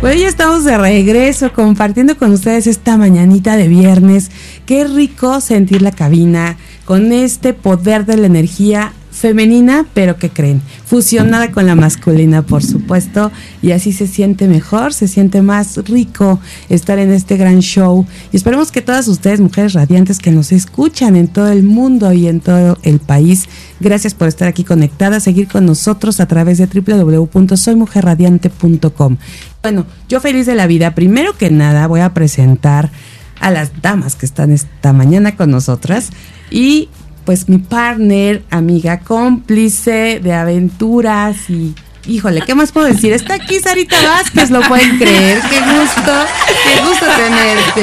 Pues ya estamos de regreso compartiendo con ustedes esta mañanita de viernes. Qué rico sentir la cabina con este poder de la energía femenina, pero que creen, fusionada con la masculina, por supuesto, y así se siente mejor, se siente más rico estar en este gran show. Y esperemos que todas ustedes, mujeres radiantes que nos escuchan en todo el mundo y en todo el país, gracias por estar aquí conectadas, seguir con nosotros a través de www.soymujerradiante.com. Bueno, yo feliz de la vida, primero que nada voy a presentar a las damas que están esta mañana con nosotras y pues mi partner, amiga, cómplice de aventuras y híjole, ¿qué más puedo decir? Está aquí Sarita Vázquez, lo pueden creer. Qué gusto, qué gusto tenerte.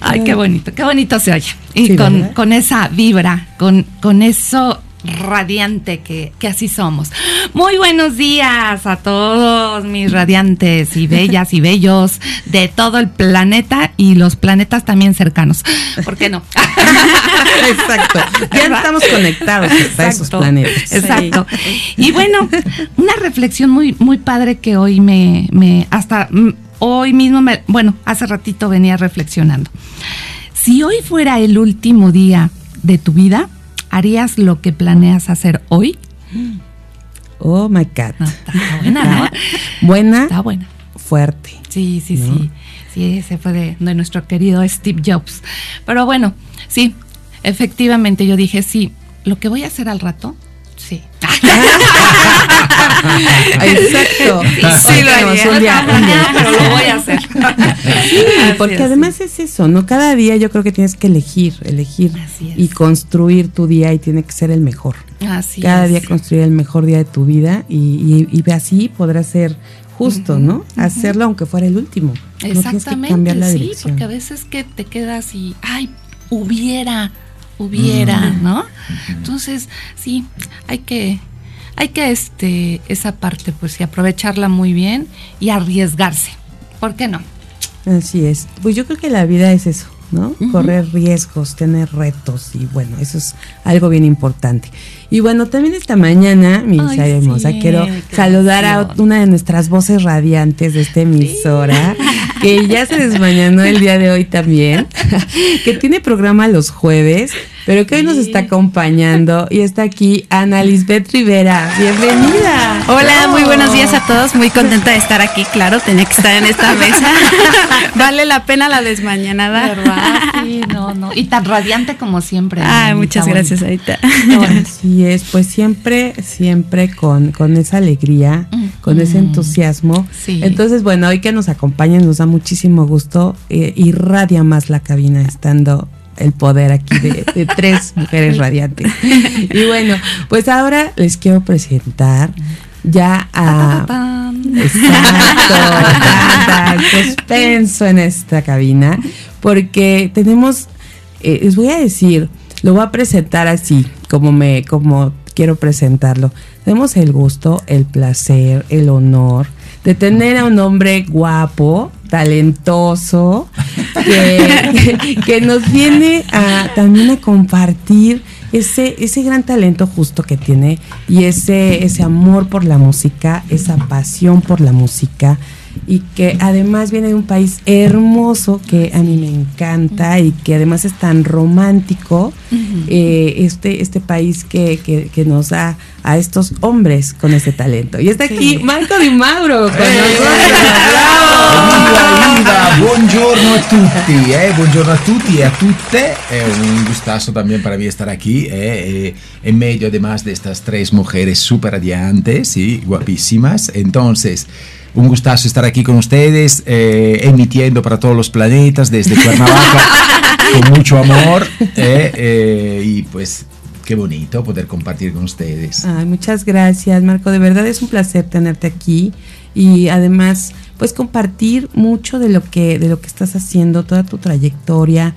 Ay, qué bonito, qué bonito se oye. Y con, con, esa vibra, con, con eso radiante que, que, así somos. Muy buenos días a todos mis radiantes y bellas y bellos de todo el planeta y los planetas también cercanos. ¿Por qué no? Exacto. Ya estamos conectados a esos planetas. Exacto. Y bueno, una reflexión muy, muy padre que hoy me, me hasta hoy mismo me, bueno, hace ratito venía reflexionando. Si hoy fuera el último día de tu vida, ¿harías lo que planeas hacer hoy? Oh my God. está buena, ¿no? buena. Está buena. Fuerte. Sí, sí, sí. Sí, ese fue de, de, nuestro querido Steve Jobs. Pero bueno, sí, efectivamente yo dije, sí, lo que voy a hacer al rato, sí. Exacto. Sí, lo haría. Un día, un día. pero lo voy a hacer. Sí, porque es, además sí. es eso, ¿no? Cada día yo creo que tienes que elegir, elegir y construir tu día y tiene que ser el mejor. Así Cada es. día construir el mejor día de tu vida y, y, y así podrás ser justo, uh -huh, ¿no? Uh -huh. Hacerlo aunque fuera el último. Exactamente. No tienes que cambiar la sí, dirección. porque a veces que te quedas y, ay, hubiera, hubiera. ¿no? Entonces, sí, hay que hay que este esa parte pues sí aprovecharla muy bien y arriesgarse. ¿Por qué no? Así es. Pues yo creo que la vida es eso, ¿no? Uh -huh. Correr riesgos, tener retos y bueno, eso es algo bien importante. Y bueno, también esta mañana, mi Ay, hermosa, sí, quiero saludar a una de nuestras voces radiantes de esta emisora, sí. que ya se desmañanó el día de hoy también, que tiene programa los jueves, pero que hoy nos está acompañando y está aquí Ana Lisbeth Rivera. Bienvenida. Hola, oh. muy buenos días a todos. Muy contenta de estar aquí, claro, tenía que estar en esta mesa. vale la pena la desmañanada. ¿Verdad? Sí, no, no. Y tan radiante como siempre. Ay, muchas gracias, Aita. Así es, pues siempre, siempre con, con esa alegría, mm. con ese entusiasmo. Sí. Entonces, bueno, hoy que nos acompañan nos da muchísimo gusto. Eh, irradia más la cabina estando el poder aquí de, de tres mujeres radiantes. Y bueno, pues ahora les quiero presentar ya a... Exacto, suspenso en esta cabina, porque tenemos, eh, les voy a decir, lo voy a presentar así, como me, como quiero presentarlo. Tenemos el gusto, el placer, el honor de tener a un hombre guapo, talentoso, que, que, nos viene a también a compartir ese, ese gran talento justo que tiene y ese, ese amor por la música, esa pasión por la música y que además viene de un país hermoso que a mí me encanta y que además es tan romántico, uh -huh. eh, este, este país que, que, que, nos da a estos hombres con ese talento. Y está aquí sí. Marco Di Mauro con Buongiorno a tutti, eh? buongiorno a tutti y a tutte. Es un gustazo también para mí estar aquí, eh? en medio además de estas tres mujeres súper radiantes y guapísimas. Entonces, un gustazo estar aquí con ustedes, eh, emitiendo para todos los planetas desde Cuernavaca, con mucho amor. Eh, eh, y pues qué bonito poder compartir con ustedes. Ay, muchas gracias, Marco. De verdad es un placer tenerte aquí y además, pues compartir mucho de lo que de lo que estás haciendo, toda tu trayectoria.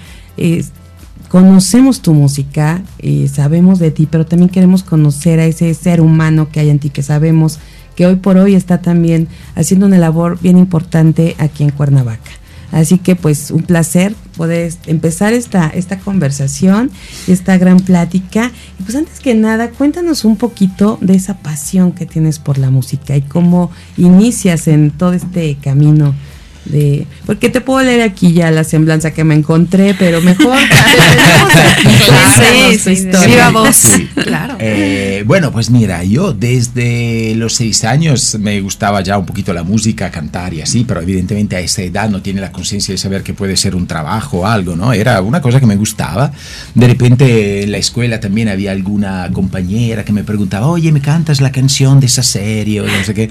conocemos tu música, sabemos de ti, pero también queremos conocer a ese ser humano que hay en ti, que sabemos que hoy por hoy está también haciendo una labor bien importante aquí en Cuernavaca. Así que pues un placer poder empezar esta, esta conversación, esta gran plática. Y pues antes que nada, cuéntanos un poquito de esa pasión que tienes por la música y cómo inicias en todo este camino de porque te puedo leer aquí ya la semblanza que me encontré, pero mejor viva voz. Claro. Eh, bueno, pues mira, yo desde los seis años me gustaba ya un poquito la música, cantar y así, pero evidentemente a esa edad no tiene la conciencia de saber que puede ser un trabajo o algo, ¿no? Era una cosa que me gustaba. De repente en la escuela también había alguna compañera que me preguntaba, oye, ¿me cantas la canción de esa serie? O no sé qué.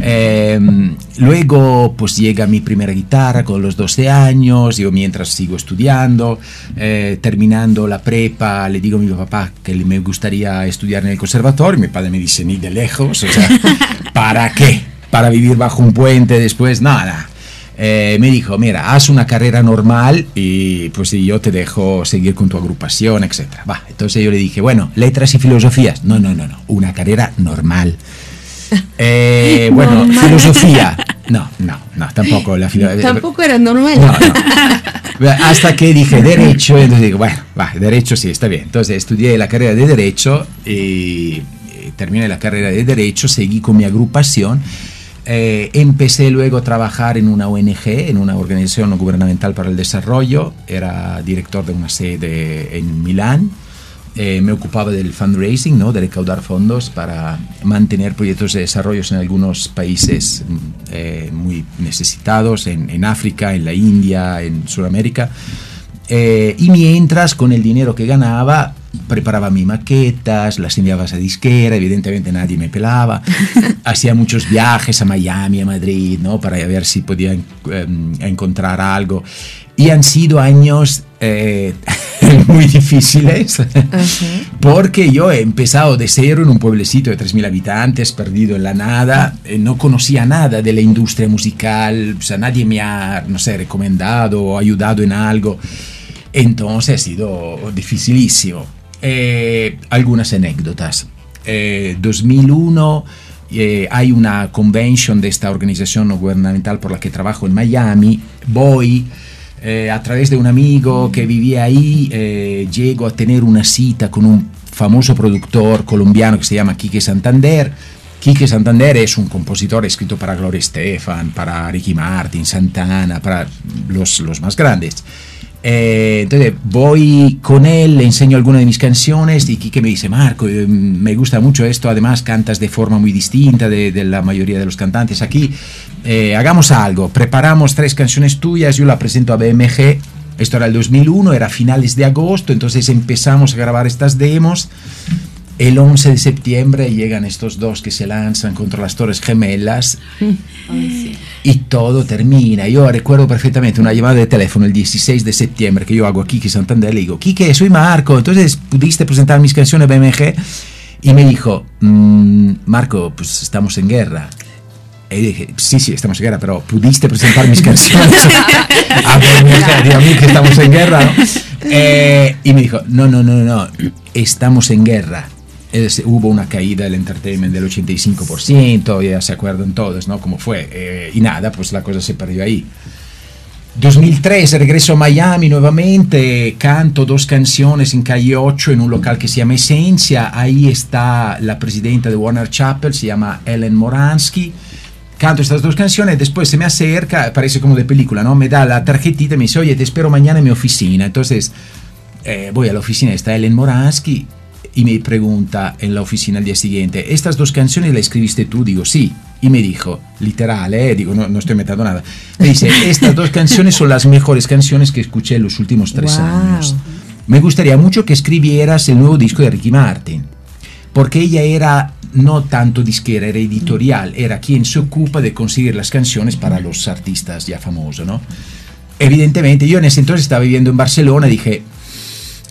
Em, luego, pues llega mi primera guitarra con los 12 años, yo mientras sigo estudiando, eh, terminando la prepa, le digo a mi papá que me gustaría estudiar en el conservatorio, mi padre me dice, ni de lejos, o sea, ¿para qué? ¿Para vivir bajo un puente después? Nada. Eh, me dijo, mira, haz una carrera normal y pues yo te dejo seguir con tu agrupación, etc. Va, entonces yo le dije, bueno, letras y filosofías. No, no, no, no, una carrera normal. Eh, bueno, filosofía. No, no, no, tampoco la filosofía. Tampoco era normal. Hasta que dije derecho, entonces digo, bueno, va, derecho sí, está bien. Entonces estudié la carrera de derecho y, terminé la carrera de derecho, seguí con mi agrupación. Eh, empecé luego a trabajar en una ONG, en una organización gubernamental para el desarrollo. Era director de una sede en Milán eh, me ocupaba del fundraising, ¿no? de recaudar fondos para mantener proyectos de desarrollo en algunos países mm, eh, muy necesitados, en, en, África, en la India, en Sudamérica. Eh, y mientras con el dinero que ganaba preparaba mis maquetas, las enviaba a disquera, evidentemente nadie me pelaba, hacía muchos viajes a Miami, a Madrid, ¿no? para ver si podía em, encontrar algo. Y han sido años eh, muy difíciles porque yo he empezado de cero en un pueblecito de 3.000 habitantes, perdido en la nada, eh, no conocía nada de la industria musical, o sea, nadie me ha, no sé, recomendado o ayudado en algo. Entonces ha sido dificilísimo. Eh, algunas anécdotas. 2001 hay una convention de esta organización no gubernamental por la que trabajo en Miami. Voy eh, a través de un amigo que vivía ahí, eh, llego a tener una cita con un famoso productor colombiano que se llama Quique Santander. Quique Santander es un compositor escrito para Gloria Estefan, para Ricky Martin, Santana, para los, los más grandes. Eh, entonces voy con él, le enseño alguna de mis canciones y Kike me dice, Marco, eh, me gusta mucho esto, además cantas de forma muy distinta de, la mayoría de los cantantes. Aquí, eh, hagamos algo, preparamos tres canciones tuyas, yo la presento a BMG, esto era el 2001, era finales de agosto, entonces empezamos a grabar estas demos el 11 de septiembre llegan estos dos que se lanzan contra las Torres Gemelas y todo termina. Yo recuerdo perfectamente una llamada de teléfono el 16 de septiembre que yo hago a Kiki Santander. Le digo, Kike, soy Marco. Entonces, ¿pudiste presentar mis canciones BMG? Y me dijo, mm, Marco, pues estamos en guerra. Y dije, sí, sí, estamos en guerra, pero ¿pudiste presentar mis canciones a BMG? a mí que estamos en guerra, eh, y me dijo, no, no, no, no, estamos en guerra hubo una caída del entertainment del 85%, ya se acuerdan todos, ¿no? Cómo fue. Eh, y nada, pues la cosa se perdió ahí. 2003 regreso a Miami nuevamente, canto dos canciones en calle 8 en un local que se llama Esencia, ahí está la presidenta de Warner Chapel, se llama Ellen Moransky, canto estas dos canciones, después se me acerca, parece como de película, ¿no? Me da la tarjetita y me dice, oye, te espero mañana en mi oficina, entonces eh, voy a la oficina, está Ellen Moransky, y me pregunta en la oficina al día siguiente, ¿estas dos canciones las escribiste tú? Digo, sí. Y me dijo, literal, ¿eh? digo, no, no estoy metiendo nada. Me dice, estas dos canciones son las mejores canciones que escuché en los últimos tres años. Me gustaría mucho que escribieras el nuevo disco de Ricky Martin, porque ella era no tanto disquera, era editorial, era quien se ocupa de conseguir las canciones para los artistas ya famosos, ¿no? Evidentemente, yo en ese entonces estaba viviendo en Barcelona dije,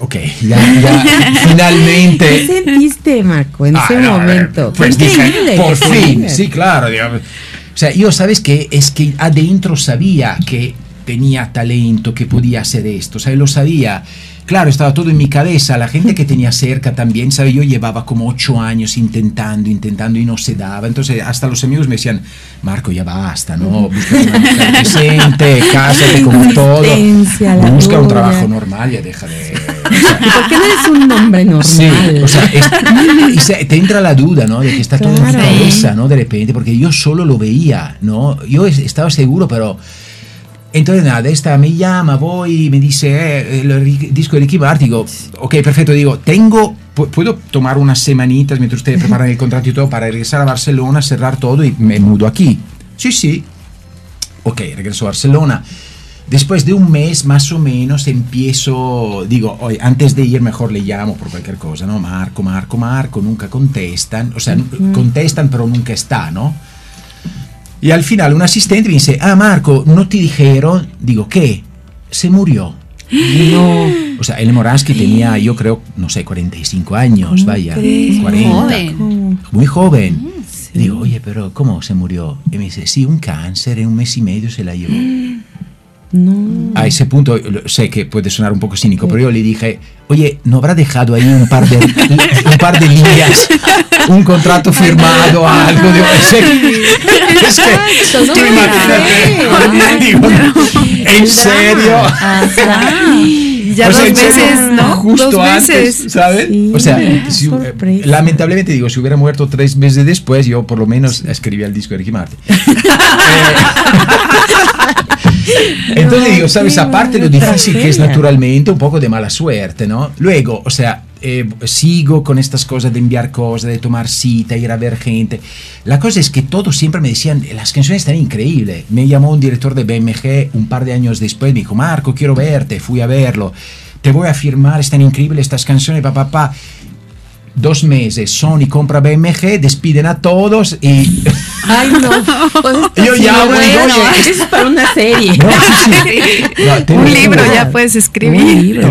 Ok, ya, finalmente. ¿Qué sentiste, Marco, en ah, ese momento? pues dije, por fin, sí, claro. O sea, yo sabes que es que adentro sabía que tenía talento, que podía hacer esto, o sea, lo sabía. Claro, estaba todo en mi cabeza. La gente que tenía cerca también, ¿sabes? Yo llevaba como ocho años intentando, intentando y no se daba. Entonces, hasta los amigos me decían, Marco, ya basta, ¿no? Busca una decente, cásate como todo. Busca un trabajo normal, ya deja de... ¿Por qué no eres un hombre normal? Sí, o sea, y se, te entra la duda, ¿no? De que está todo en tu cabeza, ¿no? De repente, porque yo solo lo veía, ¿no? Yo estaba seguro, pero entonces nada, esta me llama, voy, me dice, eh, el disco de Ricky Martin, digo, ok, perfecto, digo, tengo, puedo tomar unas semanitas mientras ustedes preparan el contrato y todo para regresar a Barcelona, cerrar todo y me mudo aquí. Sí, sí. Ok, regreso a Barcelona. Después de un mes más o menos empiezo, digo, hoy antes de ir mejor le llamo por cualquier cosa, ¿no? Marco, Marco, Marco, nunca contestan, o sea, contestan pero nunca está, ¿no? Y al final un asistente me dice, ah, Marco, no te dijeron, digo, ¿qué? Se murió. No. O sea, el Moransky tenía, yo creo, no sé, 45 años, vaya, 40. Muy joven. Muy joven. Digo, oye, pero ¿cómo se murió? Y me dice, sí, un cáncer, en un mes y medio se la llevó. A ese punto sé que puede sonar un poco cínico, pero yo le dije, oye, ¿no habrá dejado ahí un par de, un par de líneas, un contrato firmado, algo de... Es que, tú imagínate, ¿en serio? Ya dos veces, ¿no? Justo dos antes, ¿sabes? o sea, lamentablemente digo, si hubiera muerto tres meses después, yo por lo menos escribía el disco de Ricky Martin. Entonces digo, ¿sabes? Aparte lo difícil que es naturalmente, un poco de mala suerte, ¿no? Luego, o sea, eh, sigo con estas cosas de enviar cosas, de tomar cita, ir a ver gente. La cosa es que todos siempre me decían, las canciones están increíbles. Me llamó un director de BMG un par de años después, me dijo, Marco, quiero verte, fui a verlo. Te voy a firmar, están increíbles estas canciones, papá, papá dos meses, Sony compra BMG, despiden a todos y... Ay, no. Pues yo ya bueno, es para una serie. un libro ya puedes escribir. Un libro.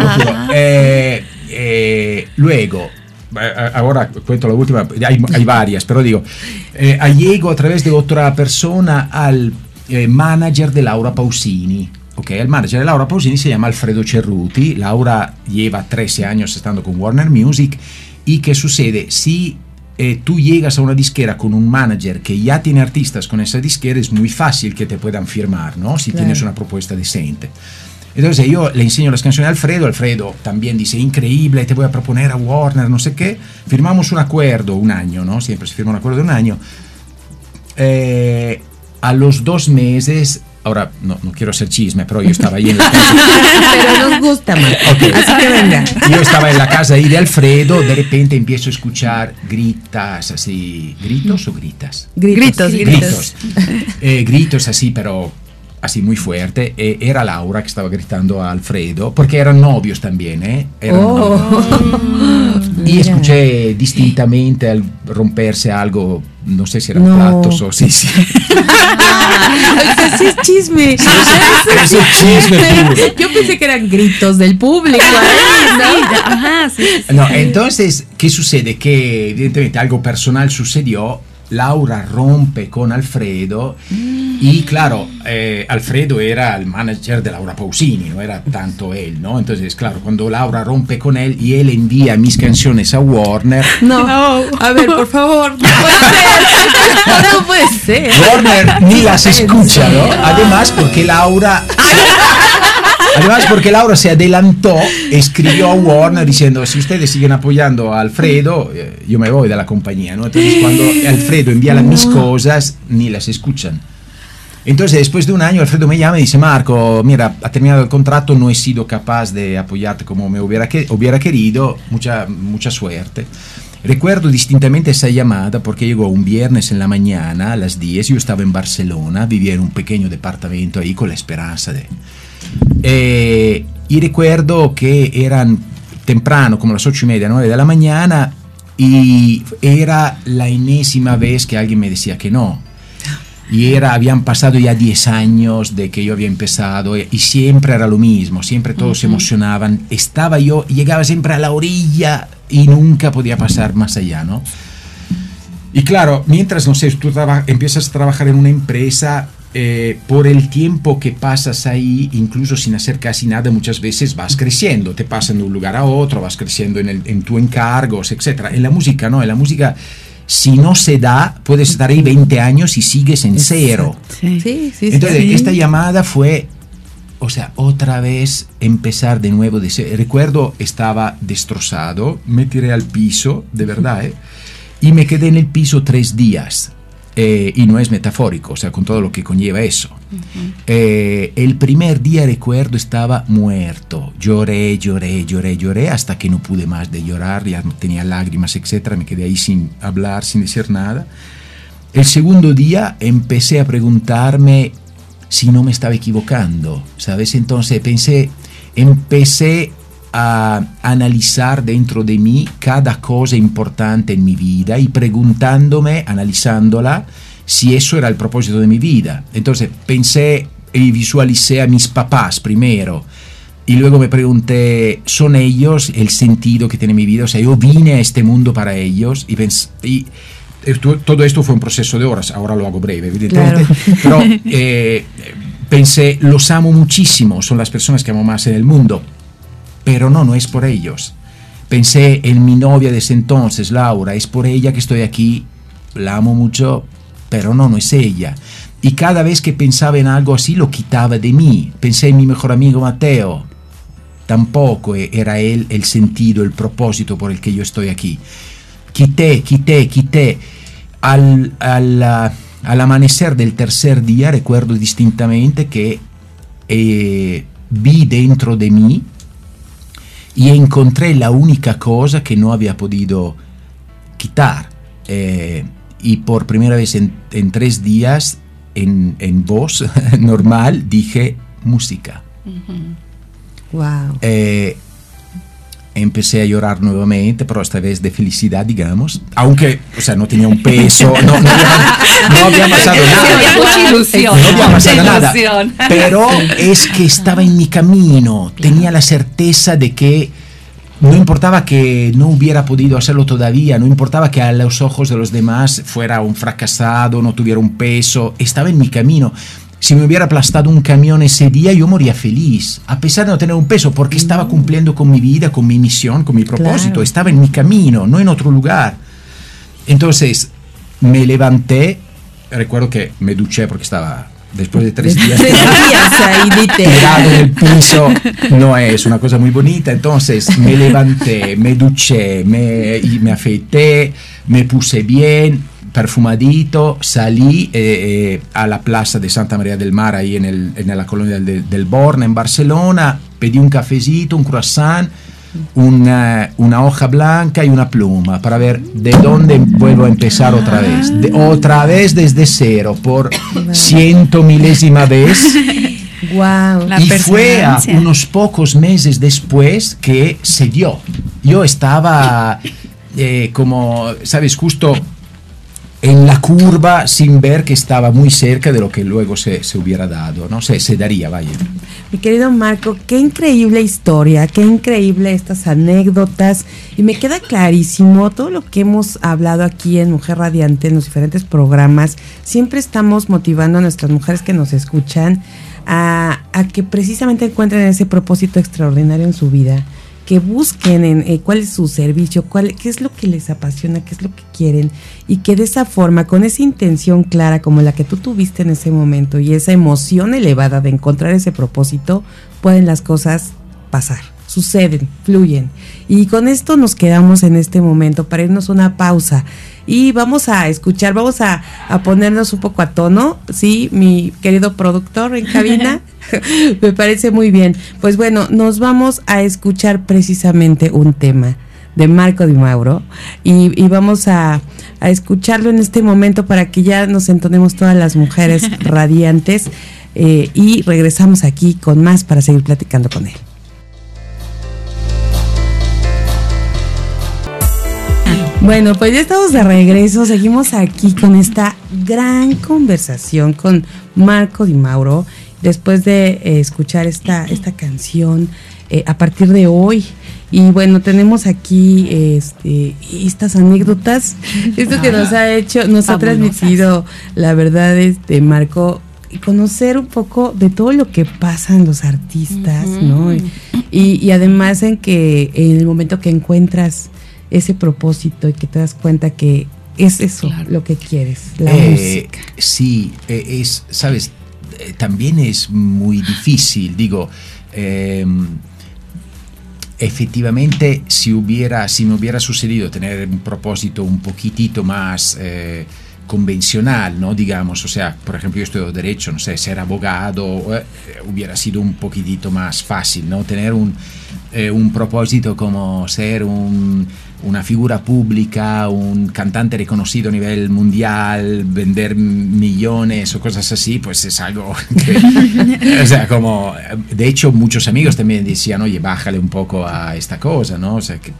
Eh, eh, luego, ahora cuento la última, hay, hay varias, pero digo, eh, llego a través de otra persona al eh, manager de Laura Pausini. Ok, el manager de Laura Pausini se llama Alfredo Cerruti. Laura lleva 13 años estando con Warner Music ¿Y qué sucede? Si eh, tú llegas a una disquera con un manager que ya tiene artistas con esa disquera, es muy fácil que te puedan firmar, ¿no? Si tienes una propuesta decente. Entonces yo le enseño las canciones a Alfredo, Alfredo también dice, increíble, te voy a proponer a Warner, no sé qué. Firmamos un acuerdo, un año, ¿no? Siempre se firma un acuerdo de un año. Eh, a los dos meses Ahora, no, no, quiero hacer chisme, pero yo estaba ahí en la casa. pero nos gusta, más. Así que venga. Yo estaba en la casa ahí de Alfredo, de repente empiezo a escuchar gritas así. ¿Gritos o gritas? Gritos, gritos. Gritos, eh, gritos así, pero así muy fuerte. Eh, era Laura que estaba gritando a Alfredo, porque eran novios también, ¿eh? oh. Y escuché distintamente al romperse algo no sé si eran platos o sí, sí. sí es chisme. es chisme Yo pensé que eran gritos del público. ¿no? entonces, ¿qué sucede? Que evidentemente algo personal sucedió Laura rompe con Alfredo y claro, eh, Alfredo era el manager de Laura Pausini, no era tanto él, ¿no? Entonces, claro, cuando Laura rompe con él y él envía mis canciones a Warner. No, a ver, por favor, no puede ser. No puede ser. Warner ni las escucha, ¿no? Además, porque Laura... Además, porque Laura se adelantó, escribió a Warner diciendo, si ustedes siguen apoyando a Alfredo, eh, yo me voy de la compañía, ¿no? Entonces, cuando Alfredo envía las mis cosas, ni las escuchan. Entonces, después de un año, Alfredo me llama y dice, Marco, mira, ha terminado el contrato, no he sido capaz de apoyarte como me hubiera, que hubiera querido, mucha, mucha suerte. Recuerdo distintamente esa llamada porque llegó un viernes en la mañana a las 10, yo estaba en Barcelona, vivía en un pequeño departamento ahí con la esperanza de eh, y recuerdo que eran temprano, como las ocho y media, nueve de la mañana, y era la enésima vez que alguien me decía que no. Y era, habían pasado ya 10 años de que yo había empezado y siempre era lo mismo, siempre todos se emocionaban. Estaba yo, llegaba siempre a la orilla y nunca podía pasar más allá, ¿no? Y claro, mientras, no sé, tú empiezas a trabajar en una empresa, eh, por el tiempo que pasas ahí, incluso sin hacer casi nada, muchas veces vas creciendo, te pasas de un lugar a otro, vas creciendo en, el, en tu encargos, etc. En la música no, en la música si no se da, puedes estar ahí 20 años y sigues en cero. Sí, sí, sí. Entonces, esta llamada fue, o sea, otra vez empezar de nuevo. De Recuerdo, estaba destrozado, me tiré al piso, de verdad, ¿eh? y me quedé en el piso tres días. Eh, y no es metafórico, o sea, con todo lo que conlleva eso. Eh, el primer día recuerdo estaba muerto, lloré, lloré, lloré, lloré, hasta que no pude más de llorar, ya tenía lágrimas, etc. Me quedé ahí sin hablar, sin decir nada. El segundo día empecé a preguntarme si no me estaba equivocando, ¿sabes? Entonces pensé, empecé a analizar dentro de mí cada cosa importante en mi vida y preguntándome, analizándola, si eso era el propósito de mi vida. Entonces pensé y visualicé a mis papás primero. Y luego me pregunté, ¿son ellos el sentido que tiene mi vida? O sea, yo vine a este mundo para ellos y, y todo esto fue un proceso de horas, ahora lo hago breve, evidentemente. Pero eh, pensé, los amo muchísimo, son las personas que amo más en el mundo pero no, no es por ellos. Pensé en mi novia de ese entonces, Laura, es por ella que estoy aquí, la amo mucho, pero no, no es ella. Y cada vez que pensaba en algo así lo quitaba de mí. Pensé en mi mejor amigo Mateo, tampoco era él el sentido, el propósito por el que yo estoy aquí. Quité, quité, quité. Al, al, al amanecer del tercer día recuerdo distintamente que eh, vi dentro de mí y encontré la única cosa que no había podido quitar. Eh, y por primera vez en, en tres días, en, en, voz normal, dije música. Wow. Eh, empecé a llorar nuevamente, pero esta vez de felicidad, digamos, aunque, o sea, no tenía un peso, no, no, había, no había, pasado nada. Ilusión. No había pasado nada. Pero es que estaba en mi camino, tenía la certeza de que no importaba que no hubiera podido hacerlo todavía, no importaba que a los ojos de los demás fuera un fracasado, no tuviera un peso, estaba en mi camino. Si me hubiera aplastado un camión ese día, yo moría feliz, a pesar de no tener un peso, porque estaba cumpliendo con mi vida, con mi misión, con mi propósito, estaba en mi camino, no en otro lugar. Entonces, me levanté, recuerdo que me duché porque estaba después de tres días, tirado en el piso, no es una cosa muy bonita. Entonces me levanté, me duché, me, y me afeité, me puse bien, perfumadito, salí eh, eh, a la plaza de Santa María del Mar, ahí en, el, en la colonia del, del Born, en Barcelona, pedí un cafecito, un croissant, una, una, hoja blanca y una pluma para ver de dónde vuelvo a empezar otra vez. otra vez desde cero, por ciento milésima vez. Wow. y fue a unos pocos meses después que se dio. Yo estaba eh, como, ¿sabes? Justo en la curva sin ver que estaba muy cerca de lo que luego se, se hubiera dado, no sé, se daría, vaya. Mi querido Marco, qué increíble historia, qué increíble estas anécdotas. Y me queda clarísimo todo lo que hemos hablado aquí en Mujer Radiante, en los diferentes programas, siempre estamos motivando a nuestras mujeres que nos escuchan a, a que precisamente encuentren ese propósito extraordinario en su vida que busquen en eh, cuál es su servicio, cuál, qué es lo que les apasiona, qué es lo que quieren y que de esa forma, con esa intención clara como la que tú tuviste en ese momento y esa emoción elevada de encontrar ese propósito, pueden las cosas pasar, suceden, fluyen. Y con esto nos quedamos en este momento para irnos una pausa y vamos a escuchar, vamos a, a ponernos un poco a tono, ¿sí? Mi querido productor en cabina, me parece muy bien. Pues bueno, nos vamos a escuchar precisamente un tema de Marco Di Mauro y, y vamos a, a, escucharlo en este momento para que ya nos entonemos todas las mujeres radiantes eh, y regresamos aquí con más para seguir platicando con él. Bueno, pues ya estamos de regreso, seguimos aquí con esta gran conversación con Marco Di Mauro, después de eh, escuchar esta, esta canción eh, a partir de hoy. Y bueno, tenemos aquí este, estas anécdotas, esto que nos ha hecho, nos ha transmitido, la verdad, este Marco, conocer un poco de todo lo que pasa en los artistas, ¿no? Y, y, además en que en el momento que encuentras ese propósito y que te das cuenta que es eso lo que quieres, la Eh, música. Sí, eh, es, sabes, Eh, también es muy difícil, digo, eh, efectivamente si hubiera, si me hubiera sucedido tener un propósito un poquitito más eh, convencional, ¿no? Digamos, o sea, por ejemplo, yo estudio derecho, no sé, ser abogado, eh, hubiera sido un poquitito más fácil, ¿no? Tener un, eh, un propósito como ser un, una figura pública, un cantante reconocido a nivel mundial, vender millones o cosas así, pues es algo que, o sea, como, de hecho muchos amigos también decían, oye, bájale un poco a esta cosa, ¿no? O sea, que,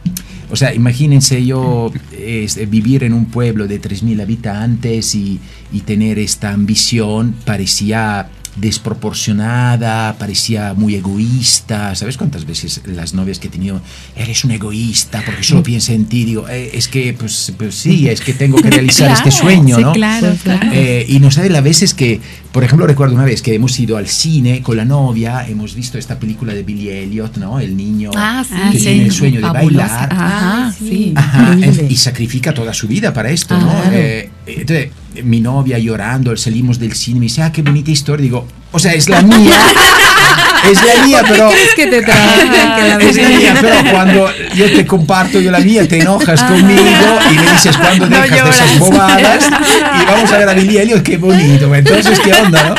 o sea imagínense yo es, vivir en un pueblo de 3.000 habitantes y, y tener esta ambición, parecía desproporcionada, parecía muy egoísta. ¿Sabes cuántas veces las novias que he tenido, eres un egoísta porque solo piensa en ti? Digo, eh, es que, pues, pues, sí, es que tengo que realizar Claro, este sueño, sí, ¿no? claro, claro. Eh, y no sabes las veces que, por ejemplo, recuerdo una vez que hemos ido al cine con la novia, hemos visto esta película de Billy Elliot, ¿no? El niño Ah, sí. que sí. tiene el sueño de Fabulosa. bailar. Sí. Ajá, y sacrifica toda su vida para esto, ¿no? Claro. Eh, entonces, mi novia llorando, salimos del cine, me dice, ah, qué bonita historia. Digo, o sea, es la mía, es la mía, pero... ¿Crees que te que Es la mía, pero cuando yo te comparto yo la mía, te enojas conmigo y me dices cuando No dejas de esas bobadas y vamos a ver a Billy Elliot, qué bonito. Entonces, ¿qué onda, no?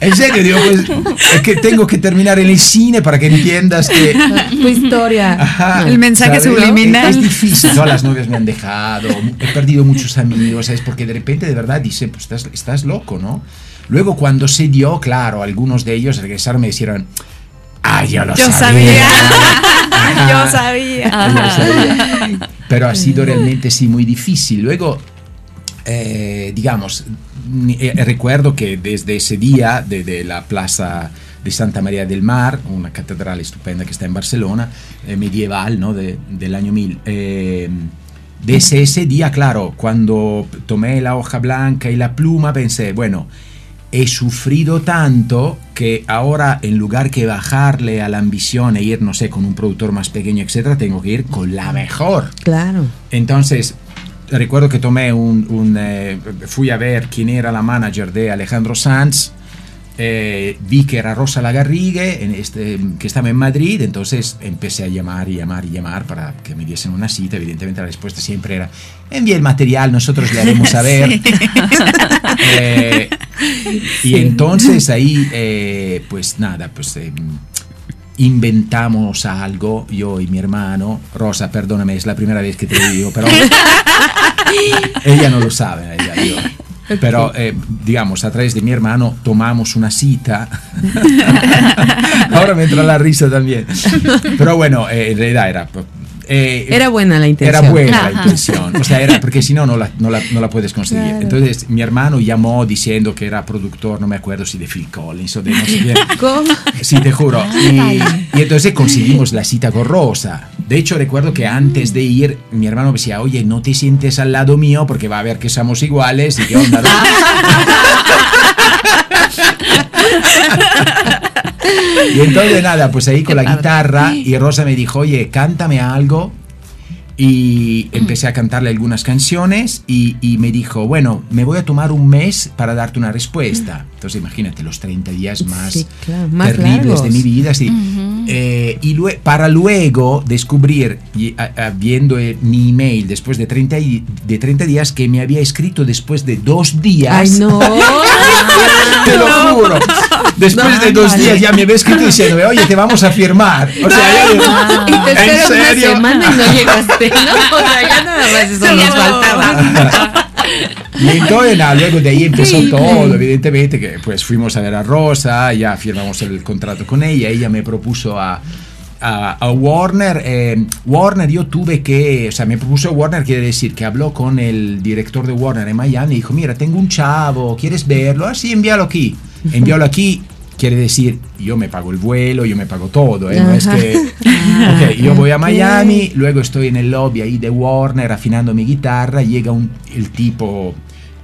En serio, digo, pues es que tengo que terminar en el cine para que entiendas que Tu historia. Ajá, El mensaje subliminal. Es difícil. Todas las novias me han dejado, he perdido muchos amigos, ¿sabes? Porque de repente de verdad dice, pues estás, estás loco, ¿no? Luego cuando se dio, claro, algunos de ellos regresaron y me dijeron, ah, yo lo Yo sabía. sabía. Yo sabía. Yo sabía. Pero ha sido realmente sí muy difícil. Luego, eh, digamos, eh, recuerdo que desde ese día, desde la plaza de Santa María del Mar, una catedral estupenda que está en Barcelona, eh, medieval, ¿no? De- del año 1000. eh, desde ese día, claro, cuando tomé la hoja blanca y la pluma, pensé, bueno, he sufrido tanto que ahora en lugar que bajarle a la ambición e ir, no sé, con un productor más pequeño, etcétera, tengo que ir con la mejor. Claro. Entonces, recuerdo que tomé un, un, eh, fui a ver quién era la manager de Alejandro Sanz. eh, vi que era Rosa Lagarrigue, en este, que estaba en Madrid, entonces empecé a llamar y llamar y llamar para que me diesen una cita. Evidentemente la respuesta siempre era, envíe el material, nosotros le haremos saber. Eh, y entonces ahí, eh, pues nada, pues eh, inventamos algo, yo y mi hermano. Rosa, perdóname, es la primera vez que te lo digo, pero ella no lo sabe. ella, yo. Pero, eh, digamos, a través de mi hermano tomamos una cita. Ahora me entra la risa también. Pero bueno, eh, en realidad era... eh, Era buena la intención. era buena la Ajá. intención, o sea, era porque si no, no la, no, la, no la puedes conseguir. Claro. Entonces, mi hermano llamó diciendo que era productor, no me acuerdo si de Phil Collins o de no sé quién. ¿Cómo? Sí, te juro. Y, y entonces conseguimos la cita con Rosa. De hecho, recuerdo que antes de ir, mi hermano me decía, oye, no te sientes al lado mío porque va a ver que somos iguales y qué onda. ¿no?". y entonces nada, pues ahí con la guitarra y Rosa me dijo, oye, cántame algo. Y empecé a cantarle algunas canciones y, y me dijo, bueno, me voy a tomar un mes para darte una respuesta. Entonces imagínate los 30 días más, Sí, claro, más terribles largos. de mi vida. sí. Eh, y lue- para luego descubrir, y, a- viendo eh, mi email después de 30, y- de 30 días, que me había escrito después de dos días. Ay, no. Te lo juro. Después No, de dos vale. días ya me había escrito diciéndome, oye, te vamos a firmar. O sea, yo digo, Y te ¿en esperas una serio? semana y no llegaste, ¿no? O sea, ya nada más eso nos faltaba. Y entonces, nada, luego de ahí empezó todo, evidentemente, que pues fuimos a ver a Rosa, ya firmamos el contrato con ella, ella me propuso a, a, a Warner, eh, Warner yo tuve que, o sea, me propuso Warner, quiere decir que habló con el director de Warner en Miami y dijo, mira, tengo un chavo, ¿quieres verlo? Así, envíalo aquí, envíalo aquí. Quiere decir, yo me pago el vuelo, yo me pago todo, ¿eh? No es que... Ok, yo voy a. Miami, luego estoy en el lobby ahí de Warner afinando mi guitarra, llega un, el tipo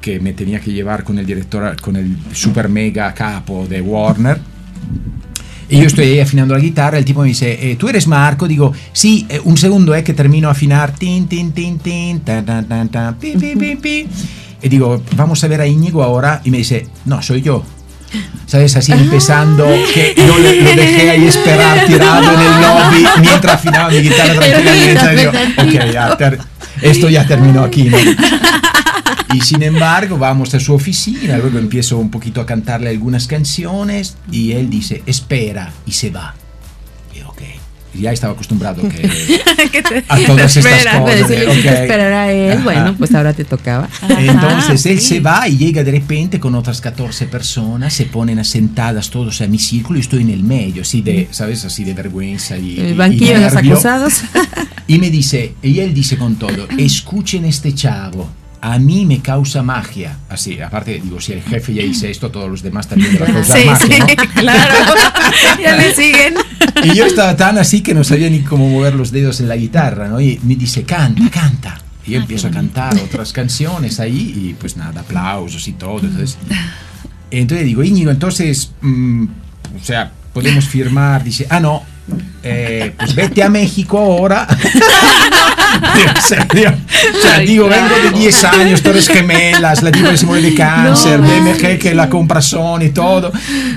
que me tenía que llevar con el director, con el super mega capo de Warner. Y yo estoy ahí afinando la guitarra, el tipo me dice, eh, ¿tú eres Marco? Digo, sí, eh, un segundo, es que termino a afinar. Tin, tin, tin, tin, tan, tan, tan, tan, pi, pi, pi, pi. Y digo, vamos a ver a Íñigo ahora. Y me dice, no, soy yo. ¿Sabes? Así empezando, que yo le, lo dejé ahí esperar tirado en el lobby mientras afinaba mi guitarra tranquilamente. Digo, ok, ya, ter- esto ya terminó aquí, ¿no? Y sin embargo, vamos a su oficina, luego empiezo un poquito a cantarle algunas canciones y él dice, espera, y se va. Y. Y ya estaba acostumbrado que, Que te- a todas estas espera. Pero cosas. si le ok. hiciste esperar a él, Ajá. bueno, pues ahora te tocaba. Entonces él sí. se va y llega de repente con otras 14 personas, se ponen asentadas todos a mi círculo y estoy en el medio, así de, ¿sabes? Así de vergüenza y, y- El y banquillo de los acusados. Y me dice, y él dice con todo, escuchen este chavo, a mí me causa magia. Así, aparte, digo, si el jefe ya dice esto, todos los demás también van a causar Sí, magia, sí, ¿no? claro. ya le siguen. Y yo estaba tan así que no sabía ni cómo mover los dedos en la guitarra, ¿no? Y me dice, canta, canta. Y yo empiezo a cantar otras canciones ahí y pues nada, aplausos y todo. Entonces, entonces digo, Íñigo, entonces, mm, o sea, podemos firmar. Dice, ah, no, eh, pues vete a México ahora. en serio. O sea, Ay, digo, claro. vengo de 10 años, Torres Gemelas, la que se muere de cáncer, No BMG que la compra Sony, todo.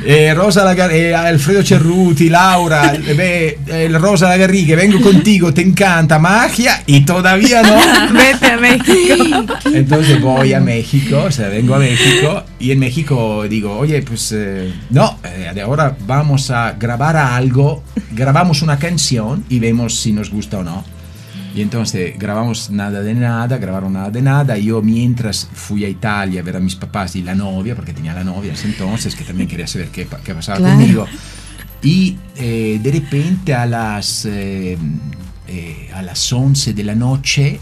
Eh, Rosa Lagar- eh, Alfredo Cerruti, Laura, eh, Rosa Lagarrigue, vengo contigo, te encanta, magia, y todavía no. Vete a México. Entonces voy a México, o sea, vengo a México y en México digo, oye, pues eh, no, eh, de ahora vamos a grabar algo, grabamos una canción y vemos si nos gusta o no. Y entonces grabamos nada de nada, grabaron nada de nada. Yo mientras fui a Italia a ver a mis papás y la novia, porque tenía la novia en ese entonces, que también quería saber qué, qué pasaba Claro. conmigo. Y eh, de repente a las, eh, eh, a las 11 de la noche,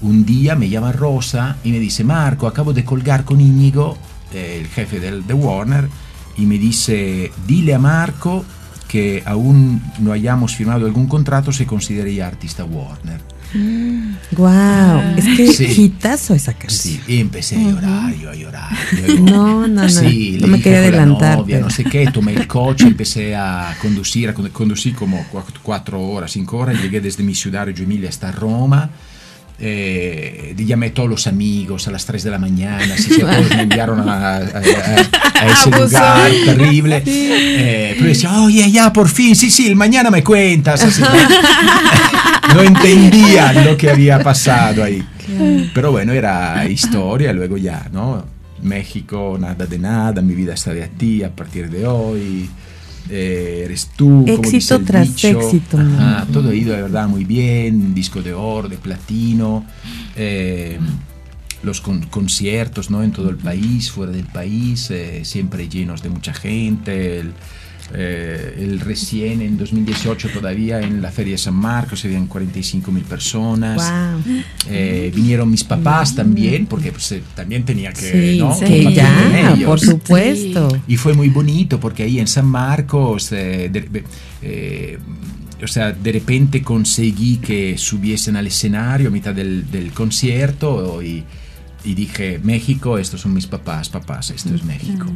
un día me llama Rosa y me dice, Marco, acabo de colgar con Íñigo, eh, el jefe del, de Warner, y me dice, dile a Marco que aún no hayamos firmado algún contrato, se considere ya artista Warner. Wow, es que Sí. hitazo esa canción. Sí, y empecé a llorar, yo a llorar. yo- No, no, no. Sí, no le me quería adelantar. novia, pero- no sé qué, tomé el coche, empecé a conducir, a condu- conducí como cuatro, cuatro horas, cinco horas, llegué desde mi ciudad, Reggio Emilia, hasta Roma. Eh, llamé a todos los amigos a las 3 de la mañana, así que todos me enviaron a, a- a- a ese lugar terrible. Eh, pero decía, oye, ya por fin, sí, sí, mañana me cuentas. así. no entendía lo que había pasado ahí. Pero bueno, era historia, luego ya, ¿no? México, nada de nada, mi vida está de a ti a partir de hoy. Eh, eres tú. Éxito tras dicho. éxito, todo ha ido de verdad muy bien, disco de oro, de platino. eh, los con- conciertos ¿no? en todo el país, fuera del país, eh, siempre llenos de mucha gente. El, eh, el recién en 2018 todavía en la Feria de San Marcos se habían 45 mil personas. Wow. Eh, vinieron mis papás también, porque pues, eh, también tenía que, Sí, ¿no? sí, ya, por supuesto. Y fue muy bonito porque ahí en San Marcos, eh, de, eh, o sea, de repente conseguí que subiesen al escenario a mitad del, del concierto y, y dije, México, estos son mis papás, papás, esto es México.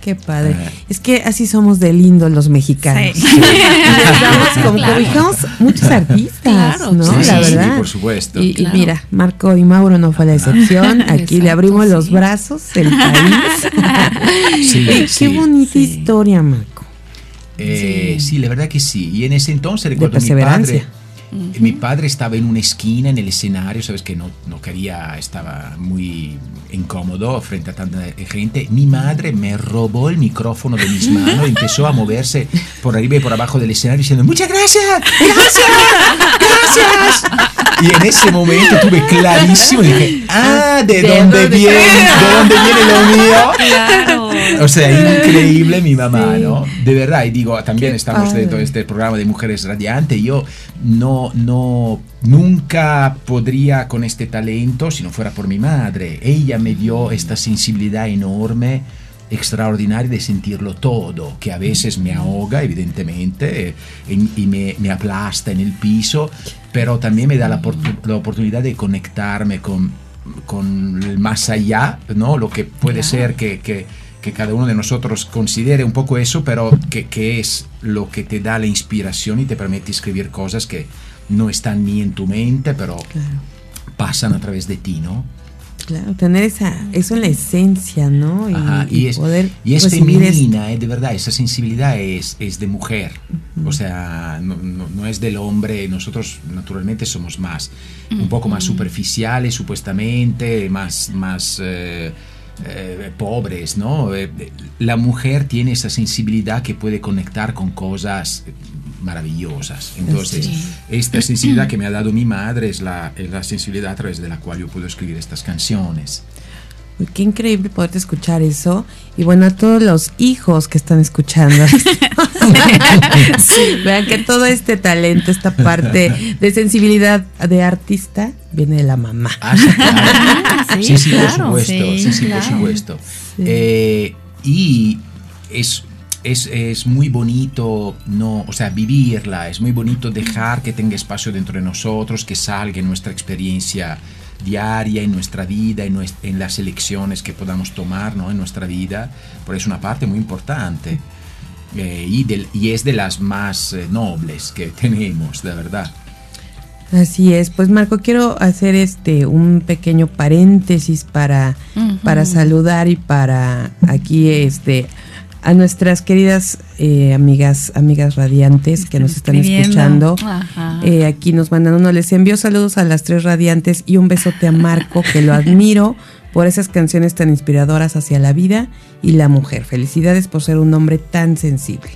Qué padre. Eh. Es que así somos de lindos los mexicanos. Sí. Como Claro. cobijamos muchos artistas, Claro, ¿no? Sí, la sí, verdad. por supuesto. Y, mira, Marco y Mauro no fue la excepción. Aquí le abrimos los sí. brazos, el país. Sí, Qué sí. bonita Sí. historia, Marco. Eh, sí. la verdad que sí. Y en ese entonces De recuerdo mi padre. Mi padre estaba en una esquina en el escenario, sabes que no, no quería, estaba muy incómodo frente a tanta gente. Mi madre me robó el micrófono de mis manos empezó a moverse por arriba y por abajo del escenario diciendo, muchas gracias, gracias, gracias. Y en ese momento tuve clarísimo, dije, ah, ¿de, ¿De dónde dónde viene, de dónde viene lo mío? Claro. O sea, increíble mi mamá, Sí. ¿no? De verdad, y digo, también Qué estamos padre. dentro de este programa de Mujeres Radiantes. Yo no, no, nunca podría con este talento si no fuera por mi madre. Ella me dio esta sensibilidad enorme, extraordinaria de sentirlo todo, que a veces me ahoga, evidentemente, eh, y, y me, me aplasta en el piso, pero también me da la, oportu- la oportunidad de conectarme con con el más allá, ¿no? Lo que puede ser que, que, que, cada uno de nosotros considere un poco eso, pero que, que, es lo que te da la inspiración y te permite escribir cosas que no están ni en tu mente, pero claro. pasan a través de ti, ¿no? Claro, tener esa, eso en la esencia, ¿no? Y, Ajá, y, y es, poder y es femenina, eh, de verdad, esa sensibilidad es, es de mujer, uh -huh. o sea, no, no, no, es del hombre, nosotros naturalmente somos más, uh -huh. un poco más superficiales supuestamente, más, más eh, eh, pobres, ¿no? Eh, la mujer tiene esa sensibilidad que puede conectar con cosas maravillosas. Entonces, sí. esta sensibilidad que me ha dado mi madre es la, es la, sensibilidad a través de la cual yo puedo escribir estas canciones. Qué increíble poderte escuchar eso. Y bueno, a todos los hijos que están escuchando. sí. Vean que todo este talento, esta parte de sensibilidad de artista, viene de la mamá. Ah, sí, claro. sí, sí, claro. por supuesto. Sí, sí, claro. por supuesto. Eh, y es es, es, muy bonito, no, o sea, vivirla, es muy bonito dejar que tenga espacio dentro de nosotros, que salga en nuestra experiencia diaria, en nuestra vida, en, nuestra, en las elecciones que podamos tomar ¿no? en nuestra vida, pero es una parte muy importante eh, y, de, y, es de las más eh, nobles que tenemos, de verdad. Así es, pues Marco, quiero hacer este un pequeño paréntesis para, uh -huh. para saludar y para aquí este a nuestras queridas eh, amigas, amigas radiantes que nos están escuchando. Eh, aquí nos mandan uno, les envío saludos a las tres radiantes y un besote a Marco, que lo admiro por esas canciones tan inspiradoras hacia la vida y la mujer. Felicidades por ser un hombre tan sensible.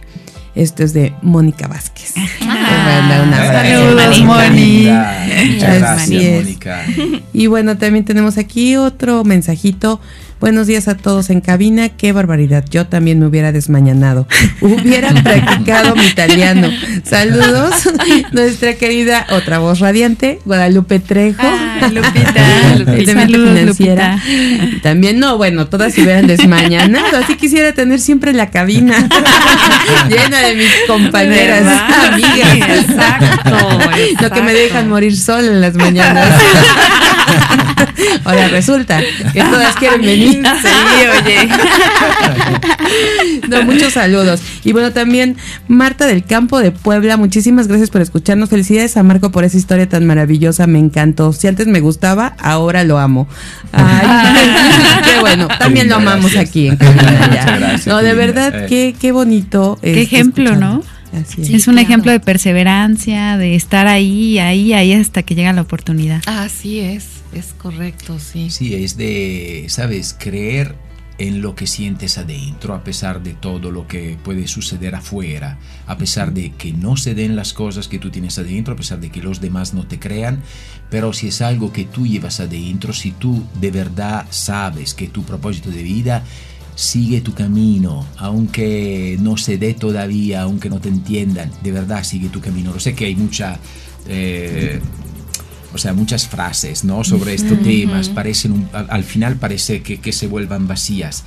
Esto es de Mónica Vázquez. Saludos, Moni. Muchas gracias, Mónica. Y bueno, también tenemos aquí otro mensajito. Buenos días a todos en cabina. Qué barbaridad. Yo también me hubiera desmañanado. Hubiera practicado mi italiano. Saludos. Nuestra querida otra voz radiante, Guadalupe Trejo. Ah, Lupita. Lupita. Saludos, financiera. Lupita. También, no, bueno, todas se hubieran desmañanado. Así quisiera tener siempre la cabina llena de mis compañeras, amigas. Exacto, exacto. Lo que me dejan morir sola en las mañanas. Ahora resulta que todas quieren venir. Sí, oye. No, muchos saludos. Y bueno, también Marta del Campo de Puebla, muchísimas gracias por escucharnos. Felicidades a Marco por esa historia tan maravillosa, me encantó. Si antes me gustaba, ahora lo amo. Ay, qué bueno, también lo amamos gracias. aquí en. No, de verdad, qué, qué bonito. Qué ejemplo, escuchando. ¿no? Sí, es un claro. ejemplo de perseverancia, de estar ahí, ahí, ahí hasta que llega la oportunidad. Así es, es correcto, sí. Sí, es de, sabes, creer en lo que sientes adentro, a pesar de todo lo que puede suceder afuera, a pesar de que no se den las cosas que tú tienes adentro, a pesar de que los demás no te crean, pero si es algo que tú llevas adentro, si tú de verdad sabes que tu propósito de vida sigue tu camino, aunque no se dé todavía, aunque no te entiendan, de verdad sigue tu camino. Lo sé que hay mucha... Eh, o sea, muchas frases ¿no? sobre estos temas, parecen un, al final parece que, que se vuelvan vacías.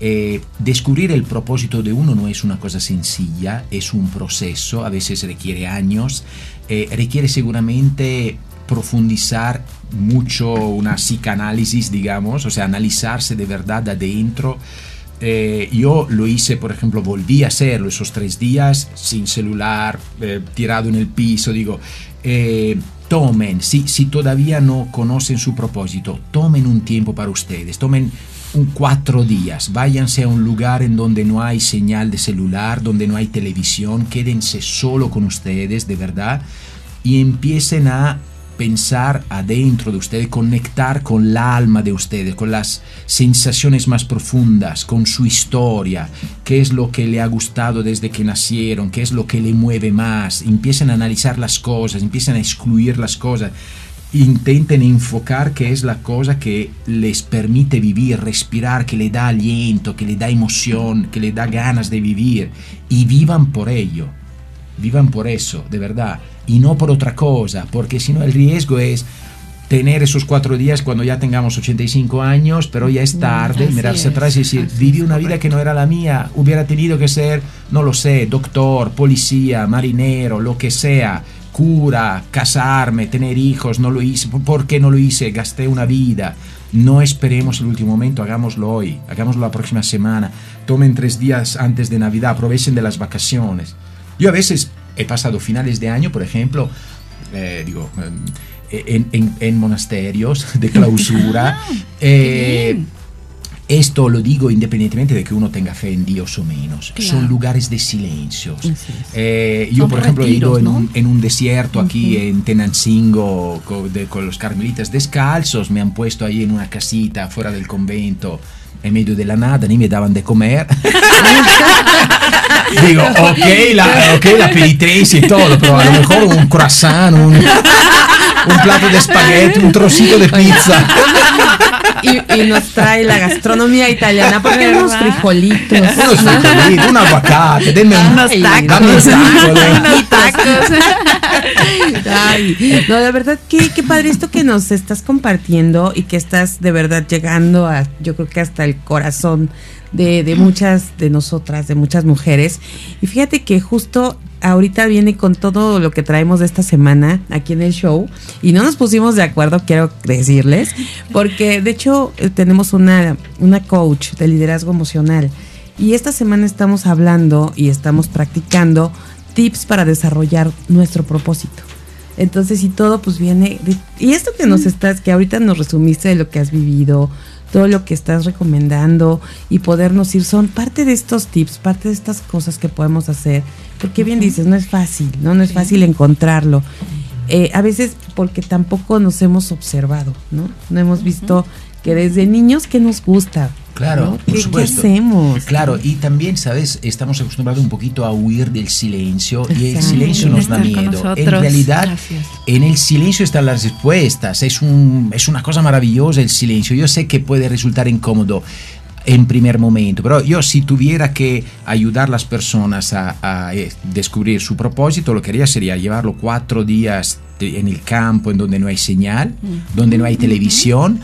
Eh, descubrir el propósito de uno no es una cosa sencilla, es un proceso, a veces requiere años, eh, requiere seguramente profundizar mucho una psicanálisis, digamos, o sea, analizarse de verdad adentro. Eh, yo lo hice, por ejemplo, volví a hacerlo esos tres días sin celular, eh, tirado en el piso, digo, eh, tomen, si, si todavía no conocen su propósito, tomen un tiempo para ustedes, tomen un cuatro días, váyanse a un lugar en donde no hay señal de celular, donde no hay televisión, quédense solo con ustedes, de verdad, y empiecen a pensar adentro de ustedes, conectar con la alma de ustedes, con las sensaciones más profundas, con su historia, qué es lo que le ha gustado desde que nacieron, qué es lo que le mueve más, empiecen a analizar las cosas, empiecen a excluir las cosas, intenten enfocar qué es la cosa que les permite vivir, respirar, que le da aliento, que le da emoción, que le da ganas de vivir. Y vivan por ello, vivan por eso, de verdad y no por otra cosa, porque si no el riesgo es tener esos cuatro días cuando ya tengamos 85 años, pero ya es tarde, así mirarse es, atrás y decir, viví una vida que no era la mía, hubiera tenido que ser, no lo sé, doctor, policía, marinero, lo que sea, cura, casarme, tener hijos, no lo hice, ¿por qué no lo hice? Gasté una vida. No esperemos el último momento, hagámoslo hoy, hagámoslo la próxima semana. Tomen tres días antes de Navidad, aprovechen de las vacaciones. Yo a veces he pasado finales de año, por ejemplo, eh, digo, en, monasterios de clausura. Ah, eh, esto lo digo independientemente de que uno tenga fe en Dios o menos. Son lugares de silencio. Eh, yo, por ejemplo, he ido en, un, desierto aquí en Tenancingo con, con, los carmelitas descalzos. Me han puesto ahí en una casita fuera del convento en medio de la nada, ni me daban de comer. Digo, ok, la, okay, la y todo, pero a lo mejor un croissant, un, un plato de espagueti, un trocito de pizza. Y, nos trae la gastronomía italiana, porque unos frijolitos. Unos frijolitos, un aguacate, denme unos tacos. unos tacos. Ay, no, de verdad, qué, qué padre esto que nos estás compartiendo y que estás de verdad llegando a, yo creo que hasta el corazón de, de muchas de nosotras, de muchas mujeres. Y fíjate que justo ahorita viene con todo lo que traemos de esta semana aquí en el show y no nos pusimos de acuerdo, quiero decirles, porque de hecho eh, tenemos una, una coach de liderazgo emocional y esta semana estamos hablando y estamos practicando tips para desarrollar nuestro propósito. Entonces, y todo pues viene y esto que nos estás que ahorita nos resumiste de lo que has vivido, todo lo que estás recomendando y podernos ir son parte de estos tips, parte de estas cosas que podemos hacer. Porque bien dices, no es fácil, ¿no? No es fácil encontrarlo. Eh, a veces porque tampoco nos hemos observado, ¿no? No hemos visto que desde niños que nos gusta, Claro, por supuesto. ¿Qué hacemos? Claro, y también, ¿sabes? Estamos acostumbrados un poquito a huir del silencio y el silencio nos da miedo. En realidad, en el silencio están las respuestas. Es, un, es una cosa maravillosa el silencio. Yo sé que puede resultar incómodo en primer momento, pero yo si tuviera que ayudar a las personas a, eh, descubrir su propósito, lo que haría sería llevarlo cuatro días en el campo en donde no hay señal, donde no hay televisión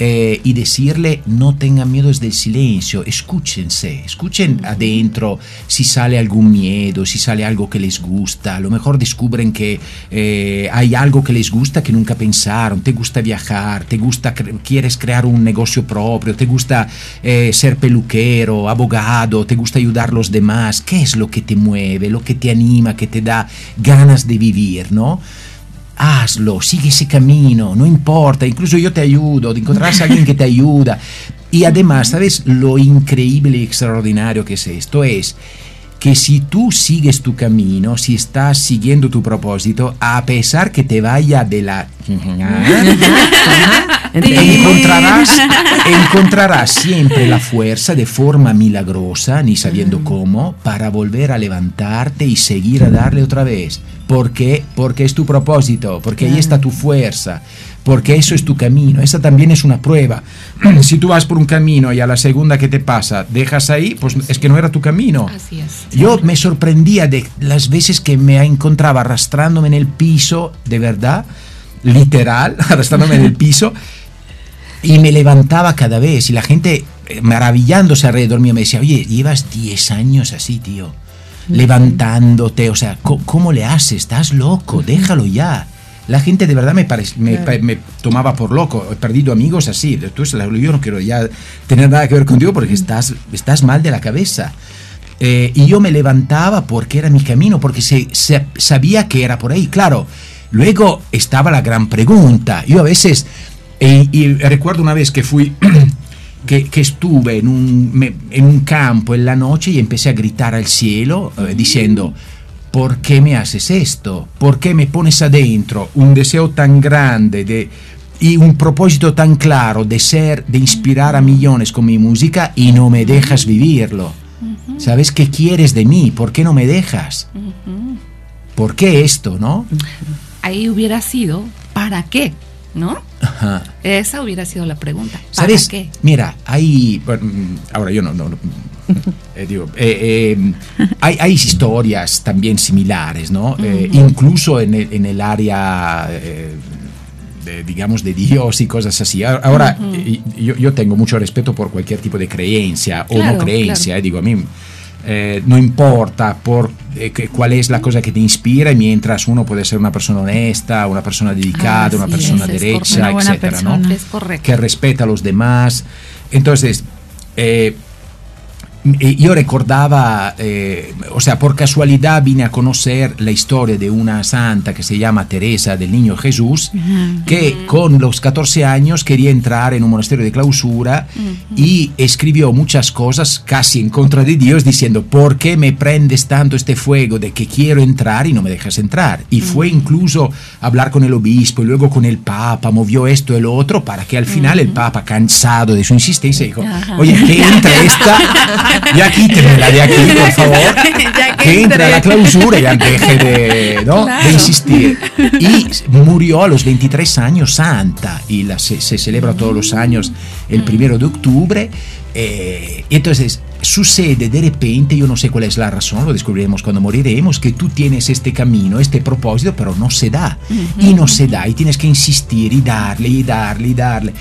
eh, y decirle no tengan miedo del silencio, escúchense, escuchen adentro si sale algún miedo, si sale algo que les gusta, a lo mejor descubren que eh, hay algo que les gusta que nunca pensaron, te gusta viajar, te gusta, quieres crear un negocio propio, te gusta eh, ser peluquero, abogado, te gusta ayudar a los demás, ¿qué es lo que te mueve, lo que te anima, que te da ganas de vivir, ¿no? Hazlo, sigue ese camino, no importa, incluso yo te ayudo, encontrarás a alguien que te ayuda. Y además, ¿sabes lo increíble y extraordinario que es esto? Es que si tú sigues tu camino, si estás siguiendo tu propósito, a pesar que te vaya de la... encontrarás, encontrarás siempre la fuerza de forma milagrosa, ni sabiendo cómo, para volver a levantarte y seguir a darle otra vez. ¿Por qué? Porque es tu propósito, porque ahí está tu fuerza, porque eso es tu camino. Esa también es una prueba. si tú vas por un camino y a la segunda que te pasa dejas ahí, pues es que no era tu camino. Así es. Yo me sorprendía de las veces que me encontraba arrastrándome en el piso, de verdad, literal, arrastrándome en el piso, y me levantaba cada vez y la gente eh, maravillándose alrededor mío me decía, oye, llevas 10 años así, tío levantándote, o sea, ¿cómo, le haces? Estás loco, déjalo ya. La gente de verdad me, me, tomaba por loco. He perdido amigos así. yo no quiero ya tener nada que ver contigo porque estás, estás mal de la cabeza. Eh, y yo me levantaba porque era mi camino, porque se, sabía que era por ahí. Claro, luego estaba la gran pregunta. Yo a veces, y recuerdo una vez que fui que, estuve en un, en un, campo en la noche y empecé a gritar al cielo eh, diciendo, ¿por qué me haces esto? ¿Por qué me pones adentro un deseo tan grande de, y un propósito tan claro de ser, de inspirar a millones con mi música y no me dejas vivirlo? ¿Sabes qué quieres de mí? ¿Por qué no me dejas? ¿Por qué esto, no? Ahí hubiera sido, ¿para qué? ¿No? Esa hubiera sido la pregunta. ¿Para ¿Sabes? qué? Mira, hay. ahora yo no. no, eh, digo, eh, eh, hay, hay, historias también similares, ¿no? incluso en el, en el área. De, digamos de Dios y cosas así. Ahora, yo, yo, tengo mucho respeto por cualquier tipo de creencia o no creencia. Digo, a mí eh, no importa por eh, cuál es la cosa que te inspira, mientras uno puede ser una persona honesta, una persona dedicada, una persona derecha, etcétera, ¿no? Que respeta a los demás. Entonces, eh, yo recordaba, eh, o sea, por casualidad vine a conocer la historia de una santa que se llama Teresa del Niño Jesús, que con los 14 años quería entrar en un monasterio de clausura y escribió muchas cosas casi en contra de Dios diciendo, ¿por qué me prendes tanto este fuego de que quiero entrar y no me dejas entrar? Y fue incluso hablar con el obispo y luego con el papa, movió esto y lo otro para que al final el papa, cansado de su insistencia, dijo, oye, que entre esta ya quítemela de aquí, por favor. que entre a la clausura y deje de, ¿no? de insistir. Y murió a los 23 años santa y la, se, celebra todos los años el primero de octubre. Eh, entonces sucede de repente, yo no sé cuál es la razón, lo descubriremos cuando moriremos, que tú tienes este camino, este propósito, pero no se da. Y no se da, y tienes que insistir y darle, y darle, y darle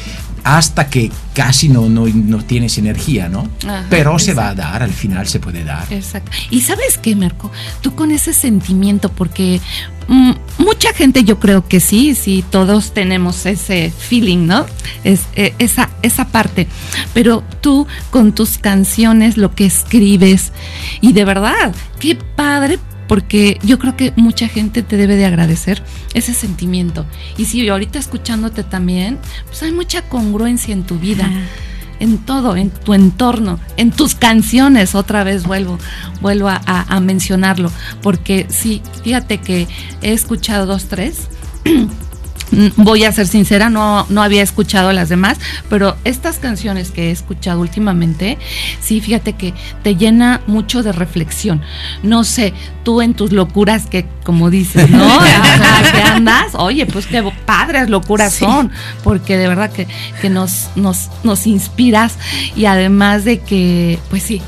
hasta que casi no, no, no tienes energía, ¿no? Pero se va a dar, al final se puede dar. Exacto. Y sabes qué, Marco, tú con ese sentimiento, porque mm, mucha gente yo creo que sí, sí, todos tenemos ese feeling, ¿no? Es, e, esa, esa parte. Pero tú con tus canciones, lo que escribes, y de verdad, qué padre porque yo creo que mucha gente te debe de agradecer ese sentimiento. Y si ahorita escuchándote también, pues hay mucha congruencia en tu vida. En todo, en tu entorno, en tus canciones, otra vez vuelvo, vuelvo a, a mencionarlo, porque sí, fíjate que he escuchado dos, tres voy a ser sincera, no, no había escuchado las demás, pero estas canciones que he escuchado últimamente, sí, fíjate que te llena mucho de reflexión. No sé, tú en tus locuras que, como dices, ¿no? que andas, oye, pues qué padres locuras son, porque de verdad que, que nos, nos, nos inspiras y además de que, pues sí,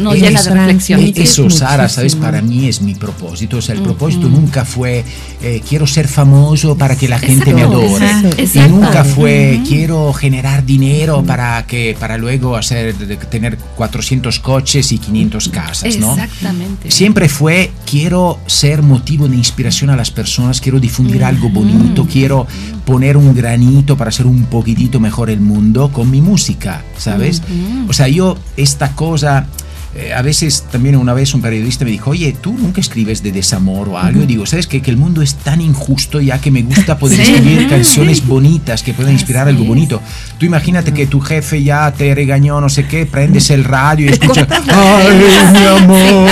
nos llena de reflexión. Eso, Sara, ¿sabes? Para mí es mi propósito. O sea, el propósito nunca fue eh, quiero ser famoso para que la gente me adore. Y nunca fue quiero generar dinero para que para luego hacer tener 400 coches y 500 casas, ¿no? Exactamente. Siempre fue quiero ser motivo de inspiración a las personas, quiero difundir algo bonito, quiero poner un granito para hacer un poquitito mejor el mundo con mi música, ¿sabes? O sea, yo esta cosa eh, a veces también una vez un periodista me dijo, oye, tú nunca escribes de desamor o algo. Y digo, ¿sabes qué? Que el mundo es tan injusto ya que me gusta poder escribir canciones bonitas que puedan inspirar algo bonito. Tú imagínate que tu jefe ya te regañó, no sé qué, prendes el radio y escuchas, ¡ay, mi amor!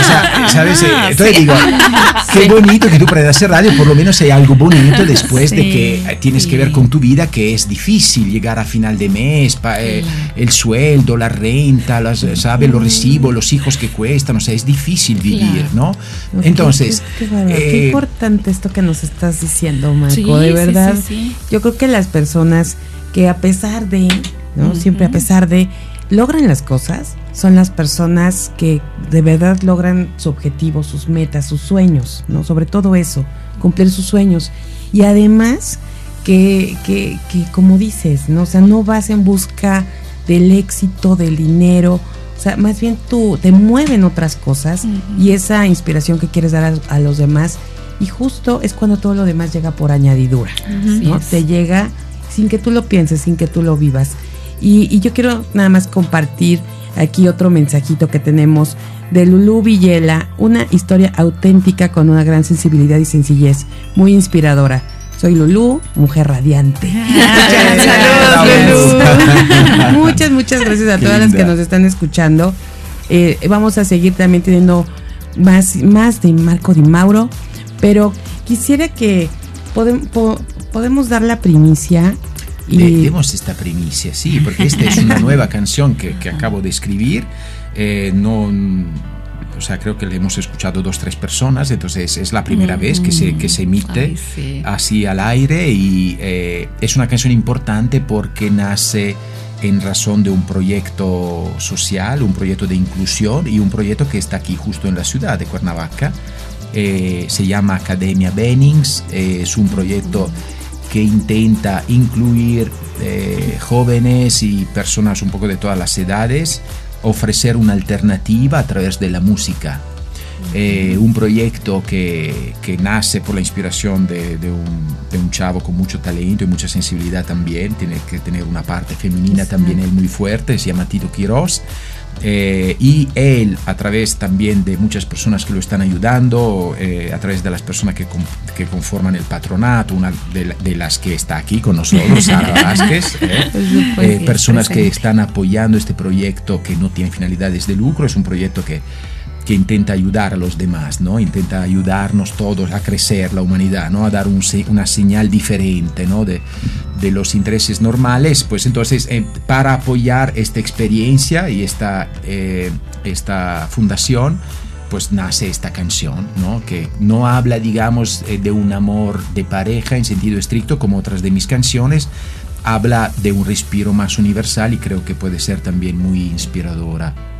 O sea, ¿sabes? Eh, entonces digo, qué bonito que tú prendas el radio, por lo menos hay algo bonito después de que tienes que ver con tu vida, que es difícil llegar a final de mes, eh, el sueldo, la renta, las, ¿sabes? Los recibo, los hijos que cuestan, o sea, es difícil vivir, ¿no? Entonces... Qué, qué, eh, importante esto que nos estás diciendo, Marco, de verdad. yo creo que las personas que a pesar de, ¿no? Siempre a pesar de, logran las cosas, son las personas que de verdad logran su objetivo, sus metas, sus sueños, ¿no? Sobre todo eso, cumplir sus sueños. Y además, que, que, que como dices, ¿no? O sea, no vas en busca del éxito, del dinero, o sea, más bien tú te mueven otras cosas y esa inspiración que quieres dar a, los demás. Y justo es cuando todo lo demás llega por añadidura, ¿no? Te llega sin que tú lo pienses, sin que tú lo vivas. Y, yo quiero nada más compartir aquí otro mensajito que tenemos de Lulú Villela, una historia auténtica con una gran sensibilidad y sencillez, muy inspiradora. Soy Lulú, mujer radiante. muchas, muchas gracias a todas las que nos están escuchando. Eh, vamos a seguir también teniendo más, más de Marco Di Mauro, pero quisiera que podemos dar la primicia. Y... Demos esta primicia, sí, porque esta es una nueva canción que, acabo de escribir. Eh, no o sea, creo que le hemos escuchado dos, tres personas, entonces es la primera vez que se, que se emite así al aire y eh, es una canción importante porque nace en razón de un proyecto social, un proyecto de inclusión y un proyecto que está aquí justo en la ciudad de Cuernavaca. Eh, se llama Academia Bennings, eh, es un proyecto que intenta incluir jóvenes y personas un poco de todas las edades ofrecer una alternativa a través de la música. Eh, un proyecto que, que, nace por la inspiración de, de, un, de, un, chavo con mucho talento y mucha sensibilidad también, tiene que tener una parte femenina también él muy fuerte, se llama Tito Quiroz. Eh, y él, a través también de muchas personas que lo están ayudando, eh, a través de las personas que, que, conforman el patronato, una de, de, las que está aquí con nosotros, Sara Vázquez, eh, personas que están apoyando este proyecto que no tiene finalidades de lucro, es un proyecto que que intenta ayudar a los demás, ¿no? Intenta ayudarnos todos a crecer la humanidad, ¿no? A dar un, una señal diferente, ¿no? De, de los intereses normales, pues entonces eh, para apoyar esta experiencia y esta, eh, esta fundación, pues nace esta canción, ¿no? Que no habla, digamos, eh, de un amor de pareja en sentido estricto como otras de mis canciones, habla de un respiro más universal y creo que puede ser también muy inspiradora.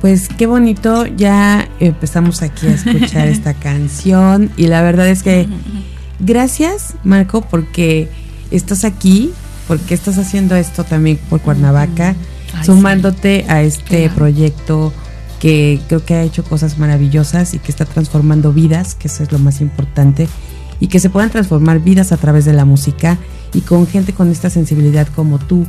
Pues qué bonito, ya empezamos aquí a escuchar esta canción y la verdad es que gracias Marco porque estás aquí, porque estás haciendo esto también por Cuernavaca, Ay, sumándote sí. a este claro. proyecto que creo que ha hecho cosas maravillosas y que está transformando vidas, que eso es lo más importante, y que se puedan transformar vidas a través de la música y con gente con esta sensibilidad como tú,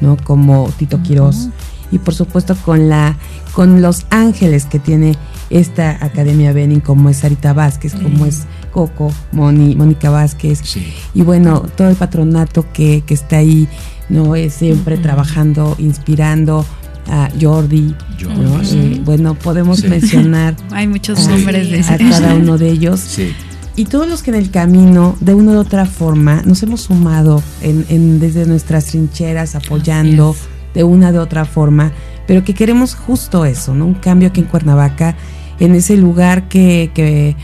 ¿no? Como Tito. Uh -huh y por supuesto con la con los ángeles que tiene esta Academia Benin como es Sarita Vázquez, como es Coco, Moni, Mónica Vázquez sí. y bueno, todo el patronato que, que está ahí, no es siempre uh -huh. trabajando, inspirando a Jordi, Jordi ¿no? sí. eh, bueno, podemos Sí. mencionar Hay muchos a, nombres de a cada uno de ellos Sí. y todos los que en el camino, de una u otra forma, nos hemos sumado en, en- desde nuestras trincheras, apoyando de una de otra forma, pero que queremos justo eso, ¿no? Un cambio aquí en Cuernavaca, en ese lugar que, que,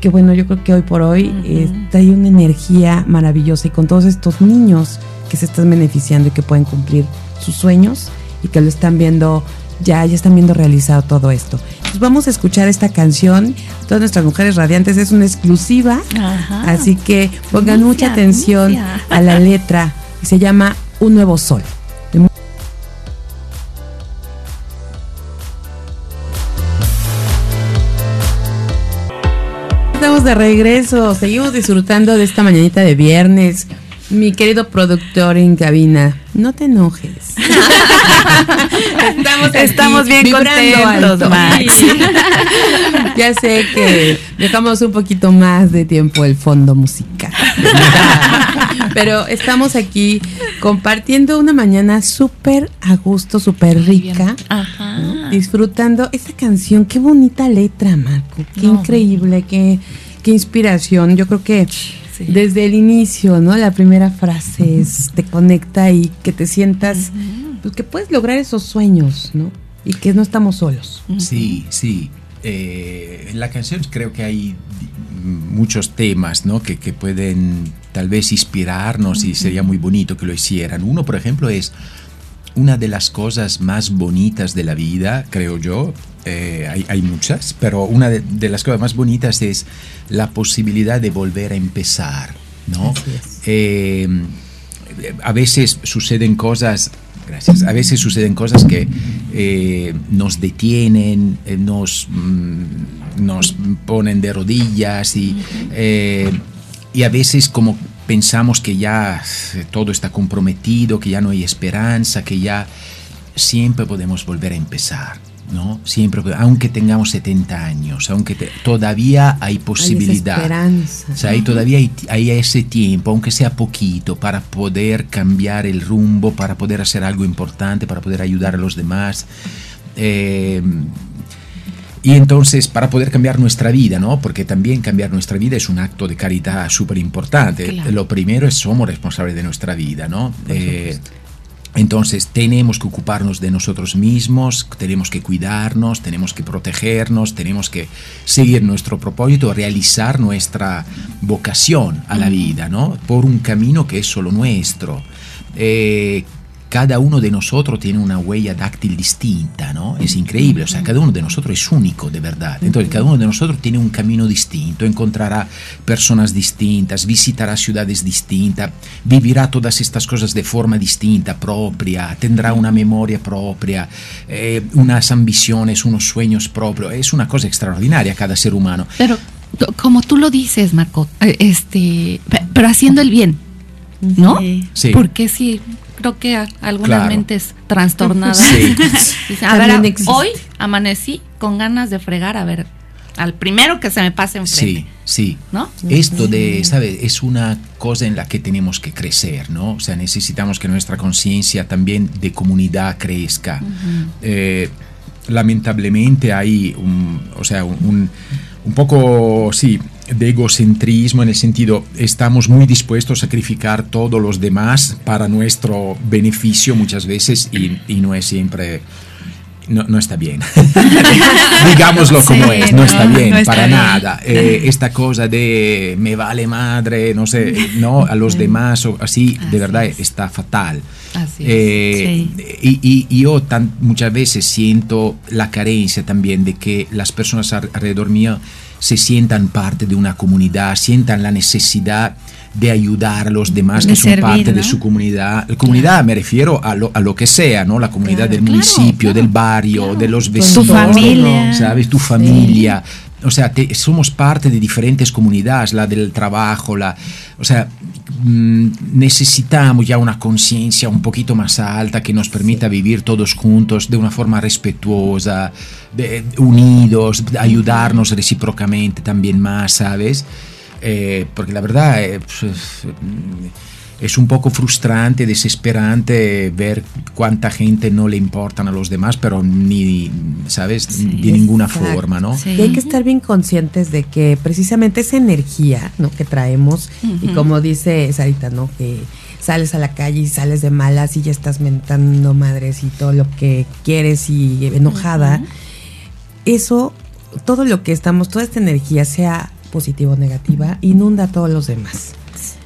que, bueno, yo creo que hoy por hoy Ujú. eh, hay una energía maravillosa y con todos estos niños que se están beneficiando y que pueden cumplir sus sueños y que lo están viendo ya, ya están viendo realizado todo esto. Pues vamos a escuchar esta canción, todas nuestras mujeres radiantes, es una exclusiva, Ajá. así que pongan mucha atención a la letra se llama Un Nuevo Sol. Estamos de regreso, seguimos disfrutando de esta mañanita de viernes. Mi querido productor en cabina, no te enojes. Estamos, Estamos bien contentos, alto. Max. ya sé que dejamos un poquito más de tiempo el fondo musical. Pero estamos aquí compartiendo una mañana súper a gusto, súper rica. Ajá. ¿no? Disfrutando esta canción, qué bonita letra, Marco, qué No, increíble, qué, qué inspiración. Yo creo que Sí. desde el inicio, ¿no? La primera frase es, te conecta y que te sientas, pues, que puedes lograr esos sueños, ¿no? Y que no estamos solos. Sí, sí. Eh, en la canción creo que hay muchos temas ¿no? que, que pueden tal vez inspirarnos y sería muy bonito que lo hicieran. Uno, por ejemplo, es una de las cosas más bonitas de la vida, creo yo. Eh, hay, hay muchas, pero una de, de las cosas más bonitas es la posibilidad de volver a empezar. ¿no? Eh, a veces suceden cosas, gracias, a veces suceden cosas que eh, nos detienen, nos, mm, nos ponen de rodillas y, y a veces como pensamos que ya todo está comprometido, que ya no hay esperanza, que ya siempre podemos volver a empezar. ¿No? Siempre, aunque tengamos 70 años, aunque te- todavía hay posibilidad. Hay esperanza. O sea, ahí todavía hay, hay ese tiempo, aunque sea poquito, para poder cambiar el rumbo, para poder hacer algo importante, para poder ayudar a los demás. Eh, y entonces, para poder cambiar nuestra vida, ¿no? Porque también cambiar nuestra vida es un acto de caridad súper importante. Claro. Lo primero es somos responsables de nuestra vida, ¿no? Eh, entonces tenemos que ocuparnos de nosotros mismos, tenemos que cuidarnos, tenemos que protegernos, tenemos que seguir nuestro propósito, realizar nuestra vocación a la vida, ¿no? Por un camino que es solo nuestro. Eh, cada uno de nosotros tiene una huella dáctil distinta, ¿no? Es increíble, o sea, cada uno de nosotros es único de verdad. Entonces, cada uno de nosotros tiene un camino distinto, encontrará personas distintas, visitará ciudades distintas, vivirá todas estas cosas de forma distinta, propia, tendrá una memoria propia, eh, unas ambiciones, unos sueños propios. Es una cosa extraordinaria cada ser humano. Pero como tú lo dices, Marco, eh, este, pero haciendo el bien, ¿no? Sí. Porque si creo que algunas Claro. mentes trastornadas. Sí. Dicen, a ver, También a- existe. hoy amanecí con ganas de fregar, a ver, al primero que se me pase enfrente. Sí, sí. ¿No? Esto de, ¿sabes? Es una cosa en la que tenemos que crecer, ¿no? O sea, necesitamos que nuestra conciencia también de comunidad crezca. Eh, lamentablemente hay un, o sea, un, un poco, sí, de egocentrismo en el sentido, estamos muy dispuestos a sacrificar todos los demás para nuestro beneficio muchas veces y, y no es siempre... No, no está bien. Digámoslo como Sí, es, no, no, está bien, no está para bien. nada. Eh, esta cosa de me vale madre, no sé, no, a los demás, o así, de Así verdad es. está fatal. Así es. Eh, y, y- yo tan, muchas veces siento la carencia también de que las personas alrededor mío se sientan parte de una comunidad, sientan la necesidad de ayudar a los demás De que son parte de su comunidad. La comunidad me refiero a lo, a lo que sea, ¿no? La comunidad del claro, municipio, del barrio, de los Tu vecinos. familia. ¿Sabes? Tu familia. O sea, te- somos parte de diferentes comunidades, la del trabajo, la, o sea, mm, necesitamos ya una conciencia un poquito más alta que nos permita vivir todos juntos de una forma respetuosa, de- unidos, ayudarnos recíprocamente también más, ¿sabes? Eh, porque la verdad eh, pues, mm, es un poco frustrante, desesperante ver cuánta gente no le importan a los demás, pero ni, ¿sabes? de ninguna exacto. forma, ¿no? Sí. Y hay que estar bien conscientes de que precisamente esa energía ¿no? que traemos, y como dice Sarita, ¿no? Que sales a la calle y sales de malas y ya estás mentando madres y todo lo que quieres y enojada. Eso, todo lo que estamos, toda esta energía, sea positiva o negativa, inunda a todos los demás.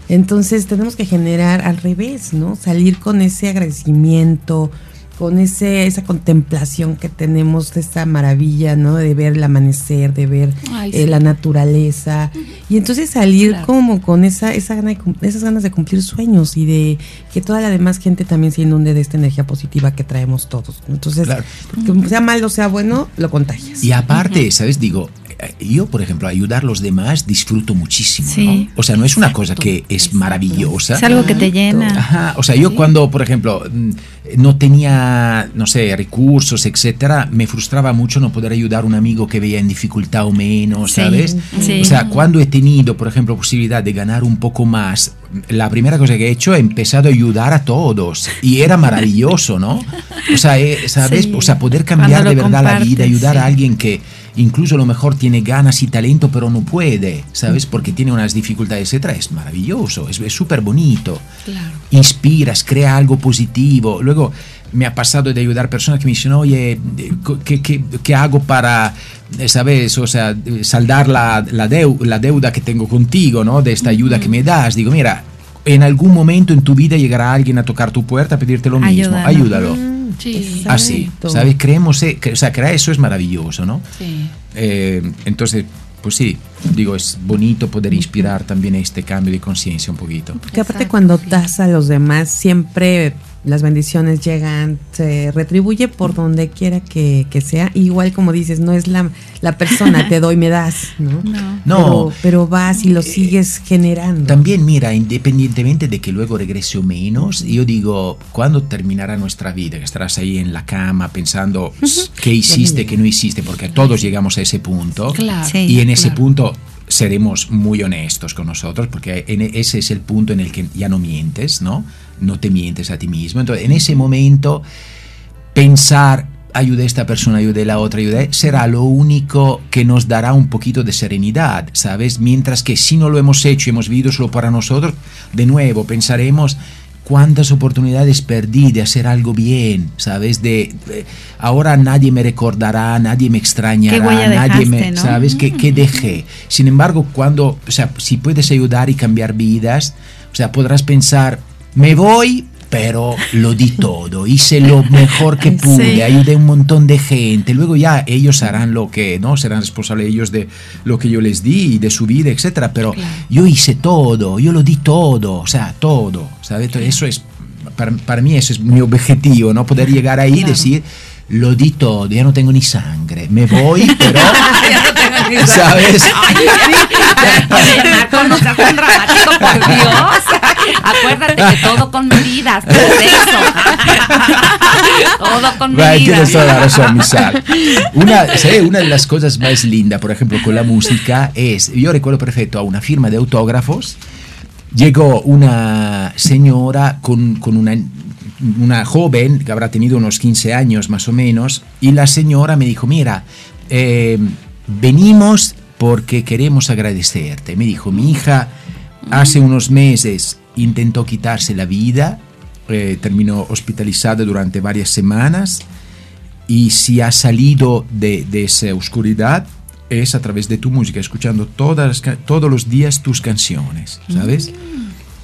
Entonces tenemos que generar al revés, ¿no? Salir con ese agradecimiento, con ese, esa contemplación que tenemos de esta maravilla, ¿no? De ver el amanecer, de ver Ay, eh, sí. la naturaleza. Y entonces salir Claro. como con esa, esa gana de esas ganas de cumplir sueños y de que toda la demás gente también se inunde de esta energía positiva que traemos todos. Entonces, Claro. que sea malo o sea bueno, lo contagias. Y aparte, ¿sabes? Digo, yo, por ejemplo, ayudar a los demás disfruto muchísimo, Sí. ¿no? O sea, no es una cosa Exacto, que es exacto. maravillosa. Es algo que te llena. Ajá, o sea, yo cuando, por ejemplo, mm, no tenía, no sé, recursos, etcétera, me frustraba mucho no poder ayudar a un amigo que veía en dificultad o menos, Sí, ¿sabes? sí. O sea, cuando he tenido, por ejemplo, posibilidad de ganar un poco más, la primera cosa que he hecho he empezado a ayudar a todos y era maravilloso, ¿no? O sea, eh, ¿sabes? Sí. O sea, poder cambiar de verdad la vida, ayudar a sí. alguien que incluso a lo mejor tiene ganas y talento, pero no puede, ¿sabes? Porque tiene unas dificultades, etcétera, es maravilloso, es súper bonito Claro. inspiras, crea algo positivo. Luego me ha pasado de ayudar personas que me dicen, oye, ¿qué, qué- qué hago para, eh, sabes, o sea, saldar la, la, deu- la deuda que tengo contigo, ¿no? De esta ayuda que me das? Digo, mira, en algún momento en tu vida llegará alguien a tocar tu puerta a pedirte lo mismo. Ayúdalo. Ayúdalo. Sí. Así, Exacto. ¿sabes? Creemos, eh, que- o sea, crear eso es maravilloso, ¿no? Sí. Eh, entonces, pues sí, digo, es bonito poder inspirar también este cambio de conciencia un poquito. Porque aparte Exacto, cuando sí. das a los demás, siempre las bendiciones llegan, se retribuye por donde quiera que, que sea. Igual como dices, no es la, la persona, te doy, me das, ¿no? No. No. Pero, pero vas y lo sigues generando. También, mira, independientemente de que luego regrese o menos, yo digo, ¿cuándo terminará nuestra vida? Que estarás ahí en la cama pensando qué hiciste, qué no hiciste, porque todos llegamos a ese punto. Claro. Sí. y en ese claro. punto seremos muy honestos con nosotros, porque en ese es el punto en el que ya no mientes, ¿no? No te mientes a ti mismo. Entonces, en ese momento, pensar, ayudé a esta persona, ayudé a la otra, ayudé, será lo único que nos dará un poquito de serenidad, ¿sabes? Mientras que si no lo hemos hecho y hemos vivido solo para nosotros, de nuevo pensaremos cuántas oportunidades perdí de hacer algo bien, ¿sabes? De, de- ahora nadie me recordará, nadie me extrañará, ¿Qué huella nadie me, dejaste, no? ¿sabes? ¿Qué, qué dejé? Sin embargo, cuando, o sea, si puedes ayudar y cambiar vidas, o sea, podrás pensar, me voy pero lo di todo, hice lo mejor que pude, Sí. ayudé a un montón de gente, luego ya ellos harán lo que, ¿no? Serán responsables ellos de lo que yo les di, de su vida, etcétera, pero yo hice todo, yo lo di todo, o sea, todo, ¿sabes? Eso es, para, para mí eso es mi objetivo, ¿no? Poder llegar ahí y decir, lo di todo, ya no tengo ni sangre, me voy, pero, Ya no tengo ni idea. ¿sabes? Ay, sí. Marco, no seas tan dramático, por Dios. Acuérdate que todo con medidas, todo eso. Todo con medidas. tienes toda la razón, Misal. Una, ¿sabe? una de las cosas más lindas, por ejemplo, con la música es, yo recuerdo perfecto a una firma de autógrafos, llegó una señora con, con una, una joven que habrá tenido unos 15 años más o menos, y la señora me dijo, mira, eh, venimos porque queremos agradecerte. Me dijo, mi hija hace unos meses intentó quitarse la vida, eh, terminó hospitalizada durante varias semanas y si ha salido de, de esa oscuridad es a través de tu música, escuchando todas todos los días tus canciones, ¿sabes?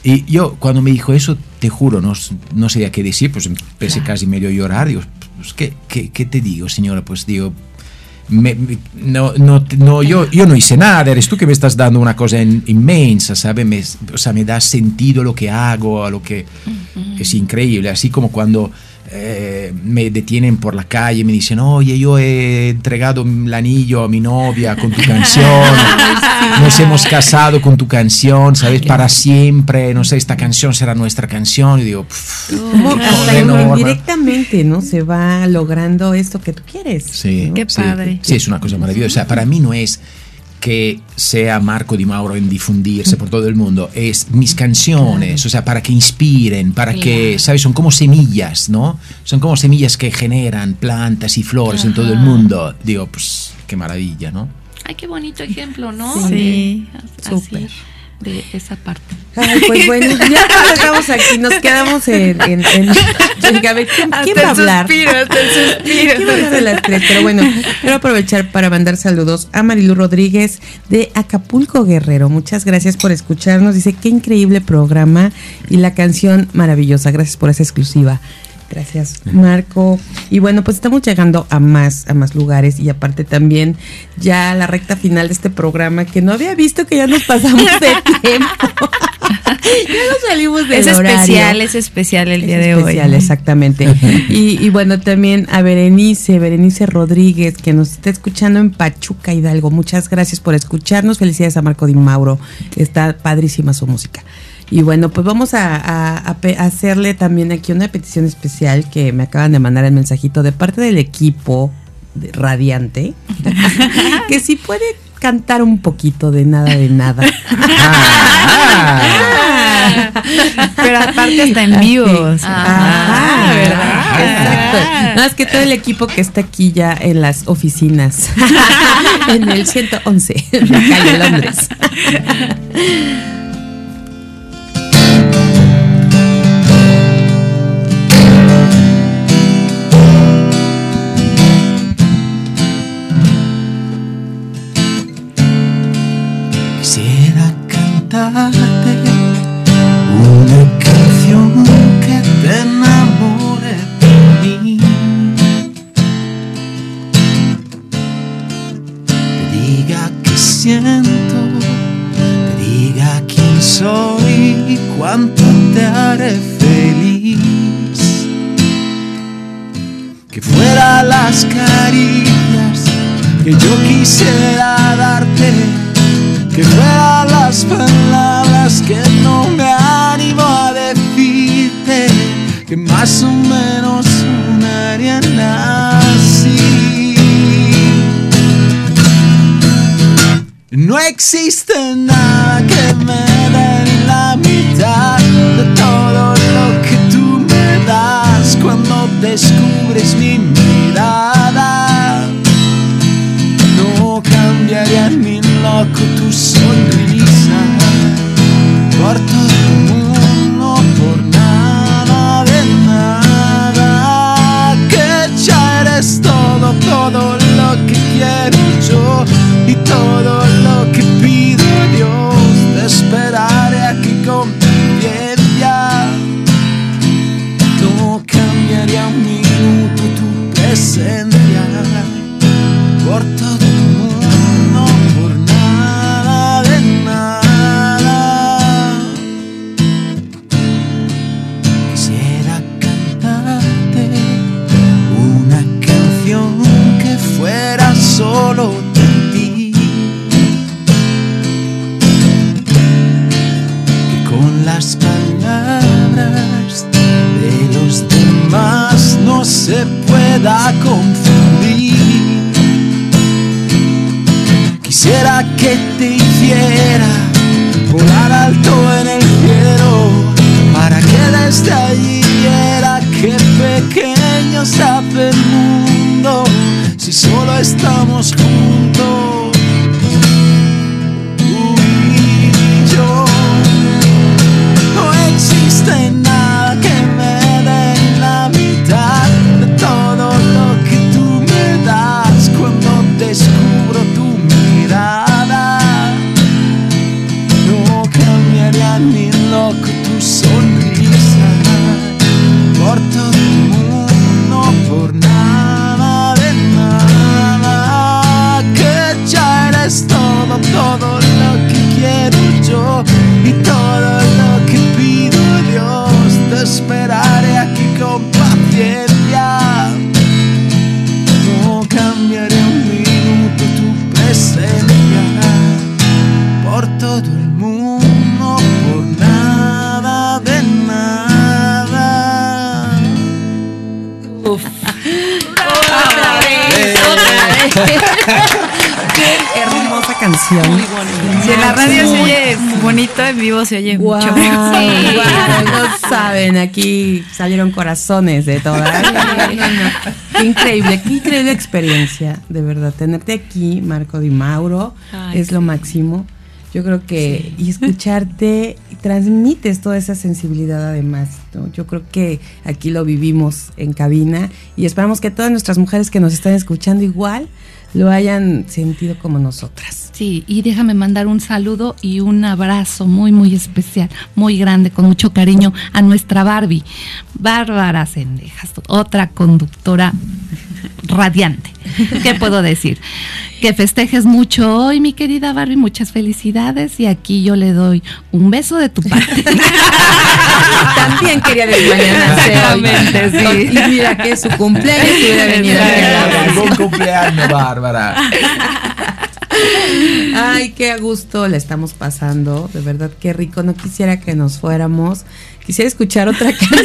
Y yo cuando me dijo eso, te juro, no, no sabía qué decir, pues empecé casi medio a llorar, digo, pues, ¿qué, qué, qué te digo, señora? Pues digo, me- me- no, no, no, yo, yo no hice nada, eres tú que me estás dando una cosa in- inmensa, ¿sabes? Me, o sea, me da sentido lo que hago, a lo que es increíble, así como cuando eh, me detienen por la calle y me dicen, oye, yo he entregado el anillo a mi novia con tu canción, nos hemos casado con tu canción, ¿sabes? Para siempre, no sé, esta canción será nuestra canción, y digo, "Pff, Como hasta Joder, no, indirectamente, ¿no? Se va logrando esto que tú quieres. Sí, ¿no? Qué sí. padre. Sí, es una cosa maravillosa. O sea, para mí no es que sea Marco Di Mauro en difundirse por todo el mundo, es mis canciones, o sea, para que inspiren, para que, ¿sabes? Son como semillas, ¿no? Son como semillas que generan plantas y flores en todo el mundo. Digo, pues, qué maravilla, ¿no? Ay, qué bonito ejemplo, ¿no? Sí, De- súper. De esa parte. Ay, pues bueno, ya nos dejamos aquí, nos quedamos en, en, en- en- a ver, ¿quién, quién va a hablar? ¿Quién va a hablar de las tres? Pero bueno, quiero aprovechar para mandar saludos a Marilu Rodríguez de Acapulco Guerrero. Muchas gracias por escucharnos. Dice, qué increíble programa y la canción maravillosa. Gracias por esa exclusiva. Gracias, Marco. Y bueno, pues estamos llegando a más, a más lugares y aparte también ya a la recta final de este programa que no había visto que ya nos pasamos de tiempo. ya nos salimos del Es horario. especial, es especial el Es día de especial, hoy. exactamente. Y, y bueno, también a Berenice, Berenice Rodríguez, que nos está escuchando en Pachuca, Hidalgo. Muchas gracias por escucharnos. Felicidades a Marco Di Mauro. Está padrísima su música. Y bueno, pues vamos a, hacerle también aquí una petición especial que me acaban de mandar el mensajito de parte del equipo de Radiante, que si puede cantar un poquito de nada de nada. Ah, Pero aparte hasta en vivos. Ah, ¿verdad? Exacto. No, es que todo el equipo que está aquí ya en las oficinas, en el 111, en la calle Londres. Te hiciera volar alto en el cielo para que desde allí viera qué pequeño se hace el mundo. Si solo estamos canción. Si en la radio se oye bonito, en vivo se oye Wow, mucho. wow, no saben, aquí salieron corazones de todas. No, no, no. Qué increíble, qué increíble experiencia, de verdad. Tenerte aquí, Marco Di Mauro, Ay, es lo máximo. Yo creo que, y escucharte, transmites toda esa sensibilidad además. ¿no? Yo creo que aquí lo vivimos en cabina y esperamos que todas nuestras mujeres que nos están escuchando igual lo hayan sentido como nosotras. Sí, y déjame mandar un saludo y un abrazo muy, muy especial, muy grande, con mucho cariño a nuestra Barbie, Bárbara Sendejas, otra conductora radiante. ¿Qué puedo decir? Que festejes mucho hoy, mi querida Barbie, muchas felicidades y aquí yo le doy un beso de tu parte. También quería desmañanarse Exactamente, hoy. sí. Y mira que es su cumpleaños y hubiera venido la Buon compleanno, Bárbara. Ay, qué a gusto le estamos pasando, de verdad qué rico. No quisiera que nos fuéramos, quisiera escuchar otra canción.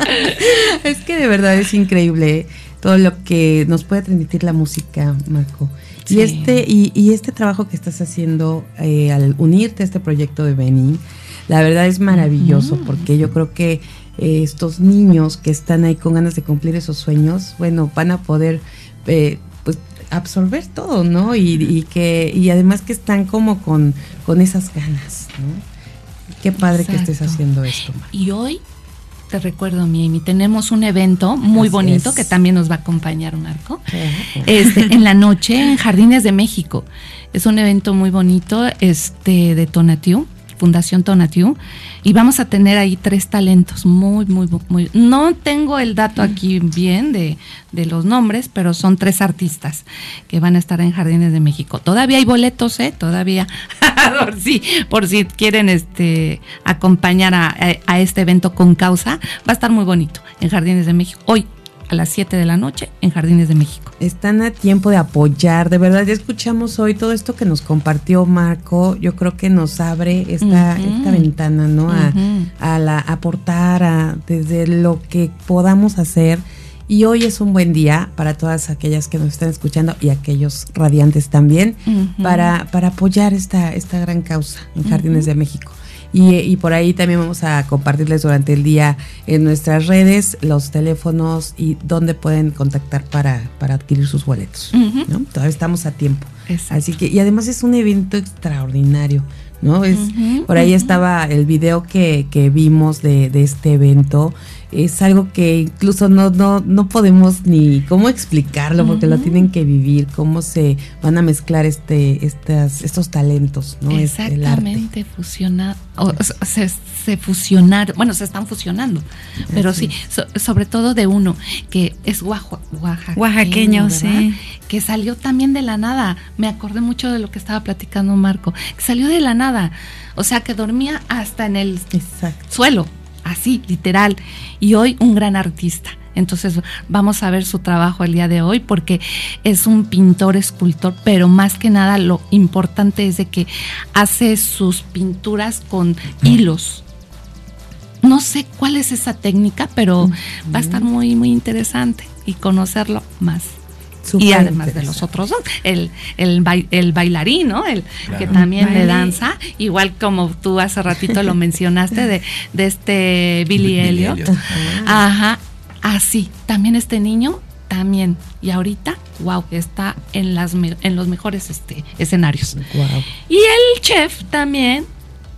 es que de verdad es increíble todo lo que nos puede transmitir la música, Marco. Sí. Y este y, y este trabajo que estás haciendo eh, al unirte a este proyecto de Beni, la verdad es maravilloso porque yo creo que eh, estos niños que están ahí con ganas de cumplir esos sueños, bueno, van a poder eh, pues absorber todo, ¿no? Y, y que y además que están como con, con esas ganas, ¿no? Qué padre que estés haciendo esto. Marco. Y hoy, te recuerdo, Mimi, tenemos un evento muy Así bonito es. que también nos va a acompañar Marco. Este, en la noche en Jardines de México. Es un evento muy bonito este, de Tonatiu, Fundación Tonatiu. Y vamos a tener ahí tres talentos muy, muy, muy. No tengo el dato aquí bien de, de los nombres, pero son tres artistas que van a estar en Jardines de México. Todavía hay boletos, ¿eh? Todavía. por, si, por si quieren este, acompañar a, a- a este evento con causa. Va a estar muy bonito en Jardines de México. Hoy a las 7 de la noche en Jardines de México. Están a tiempo de apoyar, de verdad, ya escuchamos hoy todo esto que nos compartió Marco, yo creo que nos abre esta, esta ventana, ¿no? A, la, aportar a, desde lo que podamos hacer. Y hoy es un buen día para todas aquellas que nos están escuchando y aquellos radiantes también, para, para apoyar esta, esta gran causa en Jardines de México. Y, y por ahí también vamos a compartirles durante el día en nuestras redes los teléfonos y dónde pueden contactar para, para adquirir sus boletos. ¿no? Todavía estamos a tiempo. Exacto. Así que, y además es un evento extraordinario, ¿no? Es, por ahí estaba el video que, que vimos de, de este evento. Es algo que incluso no, no, no podemos ni cómo explicarlo, porque lo tienen que vivir, cómo se van a mezclar este, estas, estos talentos, ¿no? Exactamente, fusionar, o, se, se fusionaron, bueno, se están fusionando, pero sí, sobre todo de uno, que es oaxaqueño, oaxaqueño sí. que salió también de la nada, me acordé mucho de lo que estaba platicando Marco, que salió de la nada, o sea, que dormía hasta en el suelo así, literal. Y hoy un gran artista. Entonces vamos a ver su trabajo el día de hoy porque es un pintor, escultor, pero más que nada lo importante es de que hace sus pinturas con hilos. No sé cuál es esa técnica, pero va a estar muy, muy interesante y conocerlo más y además de los otros dos, el, el, el bailarín, ¿no? El que también le danza, igual como tú hace ratito lo mencionaste de, de este Billy, Elliot. Ajá, así, también este niño también. Y ahorita, wow, está en las en los mejores este, escenarios. Y el chef también,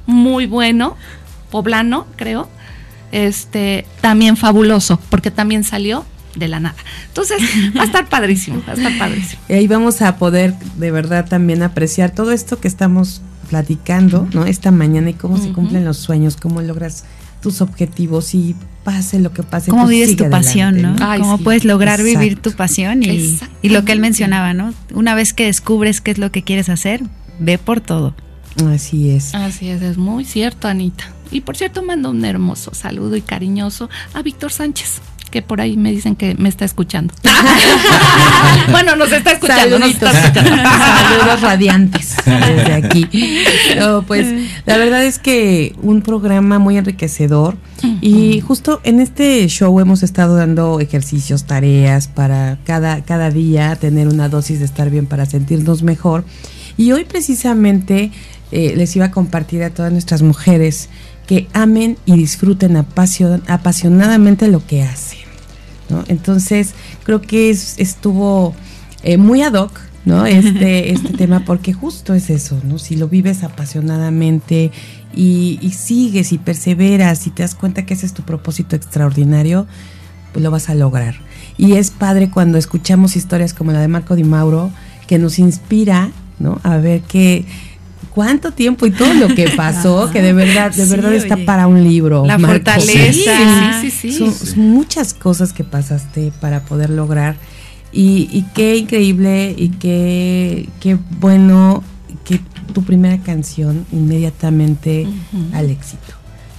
muy bueno, poblano, creo. Este, también fabuloso, porque también salió de la nada. Entonces, va a estar padrísimo, va a estar padrísimo. Y ahí vamos a poder de verdad también apreciar todo esto que estamos platicando, ¿no? Esta mañana y cómo se cumplen los sueños, cómo logras tus objetivos y pase lo que pase. Cómo vives tu pasión, ¿no? cómo puedes lograr vivir tu pasión y, y lo que él mencionaba, ¿no? Una vez que descubres qué es lo que quieres hacer, ve por todo. Así es. Así es, es muy cierto, Anita. Y por cierto, mando un hermoso saludo y cariñoso a Víctor Sánchez que por ahí me dicen que me está escuchando. bueno, nos está escuchando. Saludos radiantes desde aquí. pues la verdad es que un programa muy enriquecedor y justo en este show hemos estado dando ejercicios, tareas para cada, cada día tener una dosis de estar bien para sentirnos mejor. Y hoy precisamente eh, les iba a compartir a todas nuestras mujeres que amen y disfruten apasionadamente lo que hacen. Entonces, creo que estuvo eh, muy ad hoc, ¿no? Este, este tema, porque justo es eso, ¿no? Si lo vives apasionadamente y, sigues y perseveras y te das cuenta que ese es tu propósito extraordinario, pues lo vas a lograr. Y es padre cuando escuchamos historias como la de Marco Di Mauro, que nos inspira, ¿no? A ver qué cuánto tiempo y todo lo que pasó, que de verdad, de verdad está para un libro. La fortaleza. Sí, sí, sí, son, muchas cosas que pasaste para poder lograr. Y, qué increíble y qué, qué bueno que tu primera canción inmediatamente al éxito.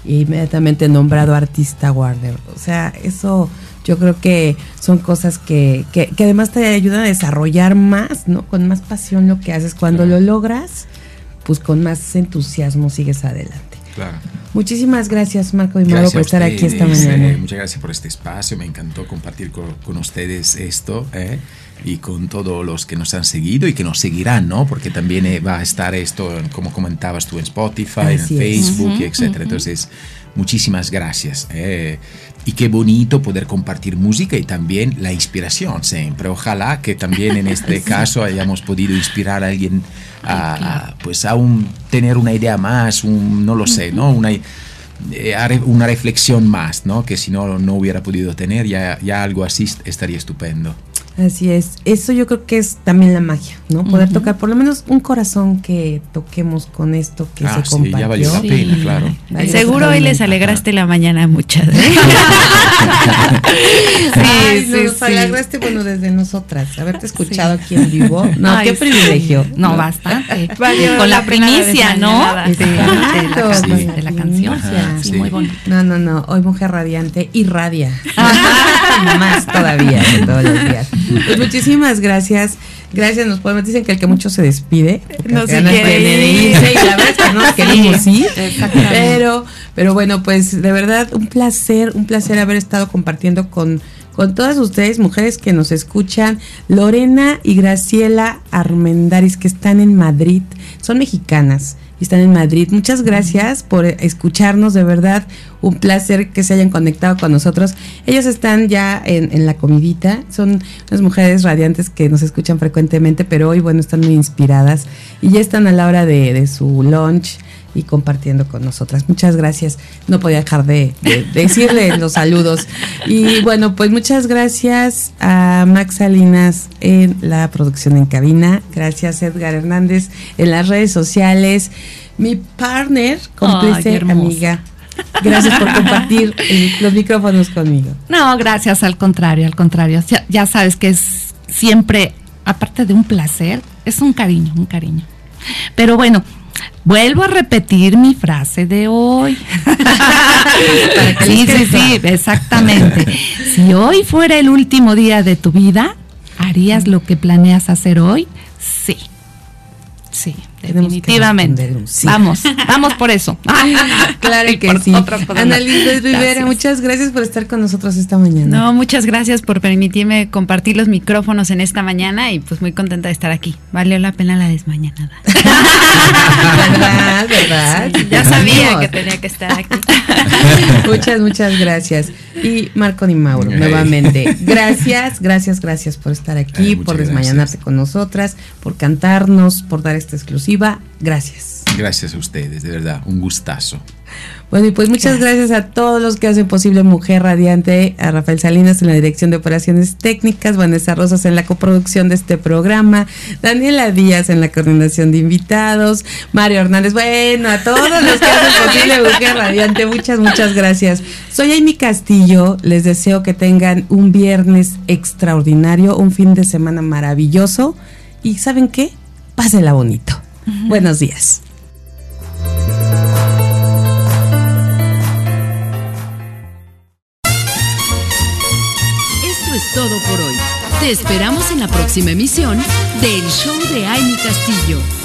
inmediatamente nombrado artista Warner. O sea, eso yo creo que son cosas que, que, que, además te ayudan a desarrollar más, ¿no? Con más pasión lo que haces. Cuando lo logras, pues con más entusiasmo sigues adelante. Claro. Muchísimas gracias, Marco y Mauro, por estar aquí esta mañana. Eh, muchas gracias por este espacio. Me encantó compartir con, ustedes esto eh, y con todos los que nos han seguido y que nos seguirán, ¿no? Porque también eh, va a estar esto, como comentabas tú, en Spotify, en Facebook, y etcétera. Entonces, muchísimas gracias. y qué bonito poder compartir música y también la inspiración siempre. Ojalá que también en este caso hayamos podido inspirar a alguien a, pues a un, tener una idea más, un, no lo sé, ¿no? Una, eh, una reflexión más, ¿no? Que si no, no hubiera podido tener, ya, ya algo así estaría estupendo. Así es, eso yo creo que es también la magia, ¿no? Poder tocar por lo menos un corazón que toquemos con esto que ah, se compartió. ya valió la pena, claro. Seguro hoy les alegraste la mañana muchas. sí, sí, nos alegraste, bueno, desde nosotras, haberte escuchado aquí en vivo. No, qué privilegio. No, bastante. con la, primicia, ¿no? De, la, canción. sí, muy bonito. No, no, no, hoy Mujer Radiante irradia. Más todavía, todos los días. Pues muchísimas gracias. Gracias, nos podemos, dicen que el que mucho se despide, no se quiere y la verdad es que no queremos ir. Pero, pero bueno, pues de verdad un placer, un placer haber estado compartiendo con, con todas ustedes, mujeres que nos escuchan, Lorena y Graciela Armendaris, que están en Madrid, son mexicanas están en Madrid. Muchas gracias por escucharnos, de verdad, un placer que se hayan conectado con nosotros. Ellos están ya en, la comidita, son unas mujeres radiantes que nos escuchan frecuentemente, pero hoy, bueno, están muy inspiradas y ya están a la hora de, su lunch. Y compartiendo con nosotras. Muchas gracias. No podía dejar de, decirle los saludos. Y bueno, pues muchas gracias a Max Salinas en la producción en cabina. Gracias Edgar Hernández en las redes sociales. Mi partner, cómplice, amiga. Gracias por compartir los micrófonos conmigo. No, gracias, al contrario, al contrario. ya sabes que es siempre, aparte de un placer, es un cariño, un cariño. Pero bueno, Vuelvo a repetir mi frase de hoy. sí, sí, sí, exactamente. Si hoy fuera el último día de tu vida, ¿harías lo que planeas hacer hoy? Sí. Sí. Definitivamente. Vamos, vamos por eso. claro que sí. Ana Rivera, muchas gracias por estar con nosotros esta mañana. No, muchas gracias por permitirme compartir los micrófonos en esta mañana y pues muy contenta de estar aquí. Valió la pena la desmañanada. ¿Verdad? ¿Verdad? ya sabía que tenía que estar aquí. muchas, muchas gracias. Y Marco Di Mauro, nuevamente. Gracias, gracias, gracias por estar aquí, por desmañanarte con nosotras, por cantarnos, por dar esta exclusiva Gracias. Gracias a ustedes, de verdad, un gustazo. Bueno, y pues muchas gracias. a todos los que hacen posible Mujer Radiante, a Rafael Salinas en la dirección de operaciones técnicas, Vanessa Rosas en la coproducción de este programa, Daniela Díaz en la coordinación de invitados, Mario Hernández, bueno, a todos los que hacen posible Mujer Radiante, muchas, muchas gracias. Soy Amy Castillo, les deseo que tengan un viernes extraordinario, un fin de semana maravilloso y ¿saben qué? Pásenla bonito. Buenos días. Esto es todo por hoy. Te esperamos en la próxima emisión del Show de Amy Castillo.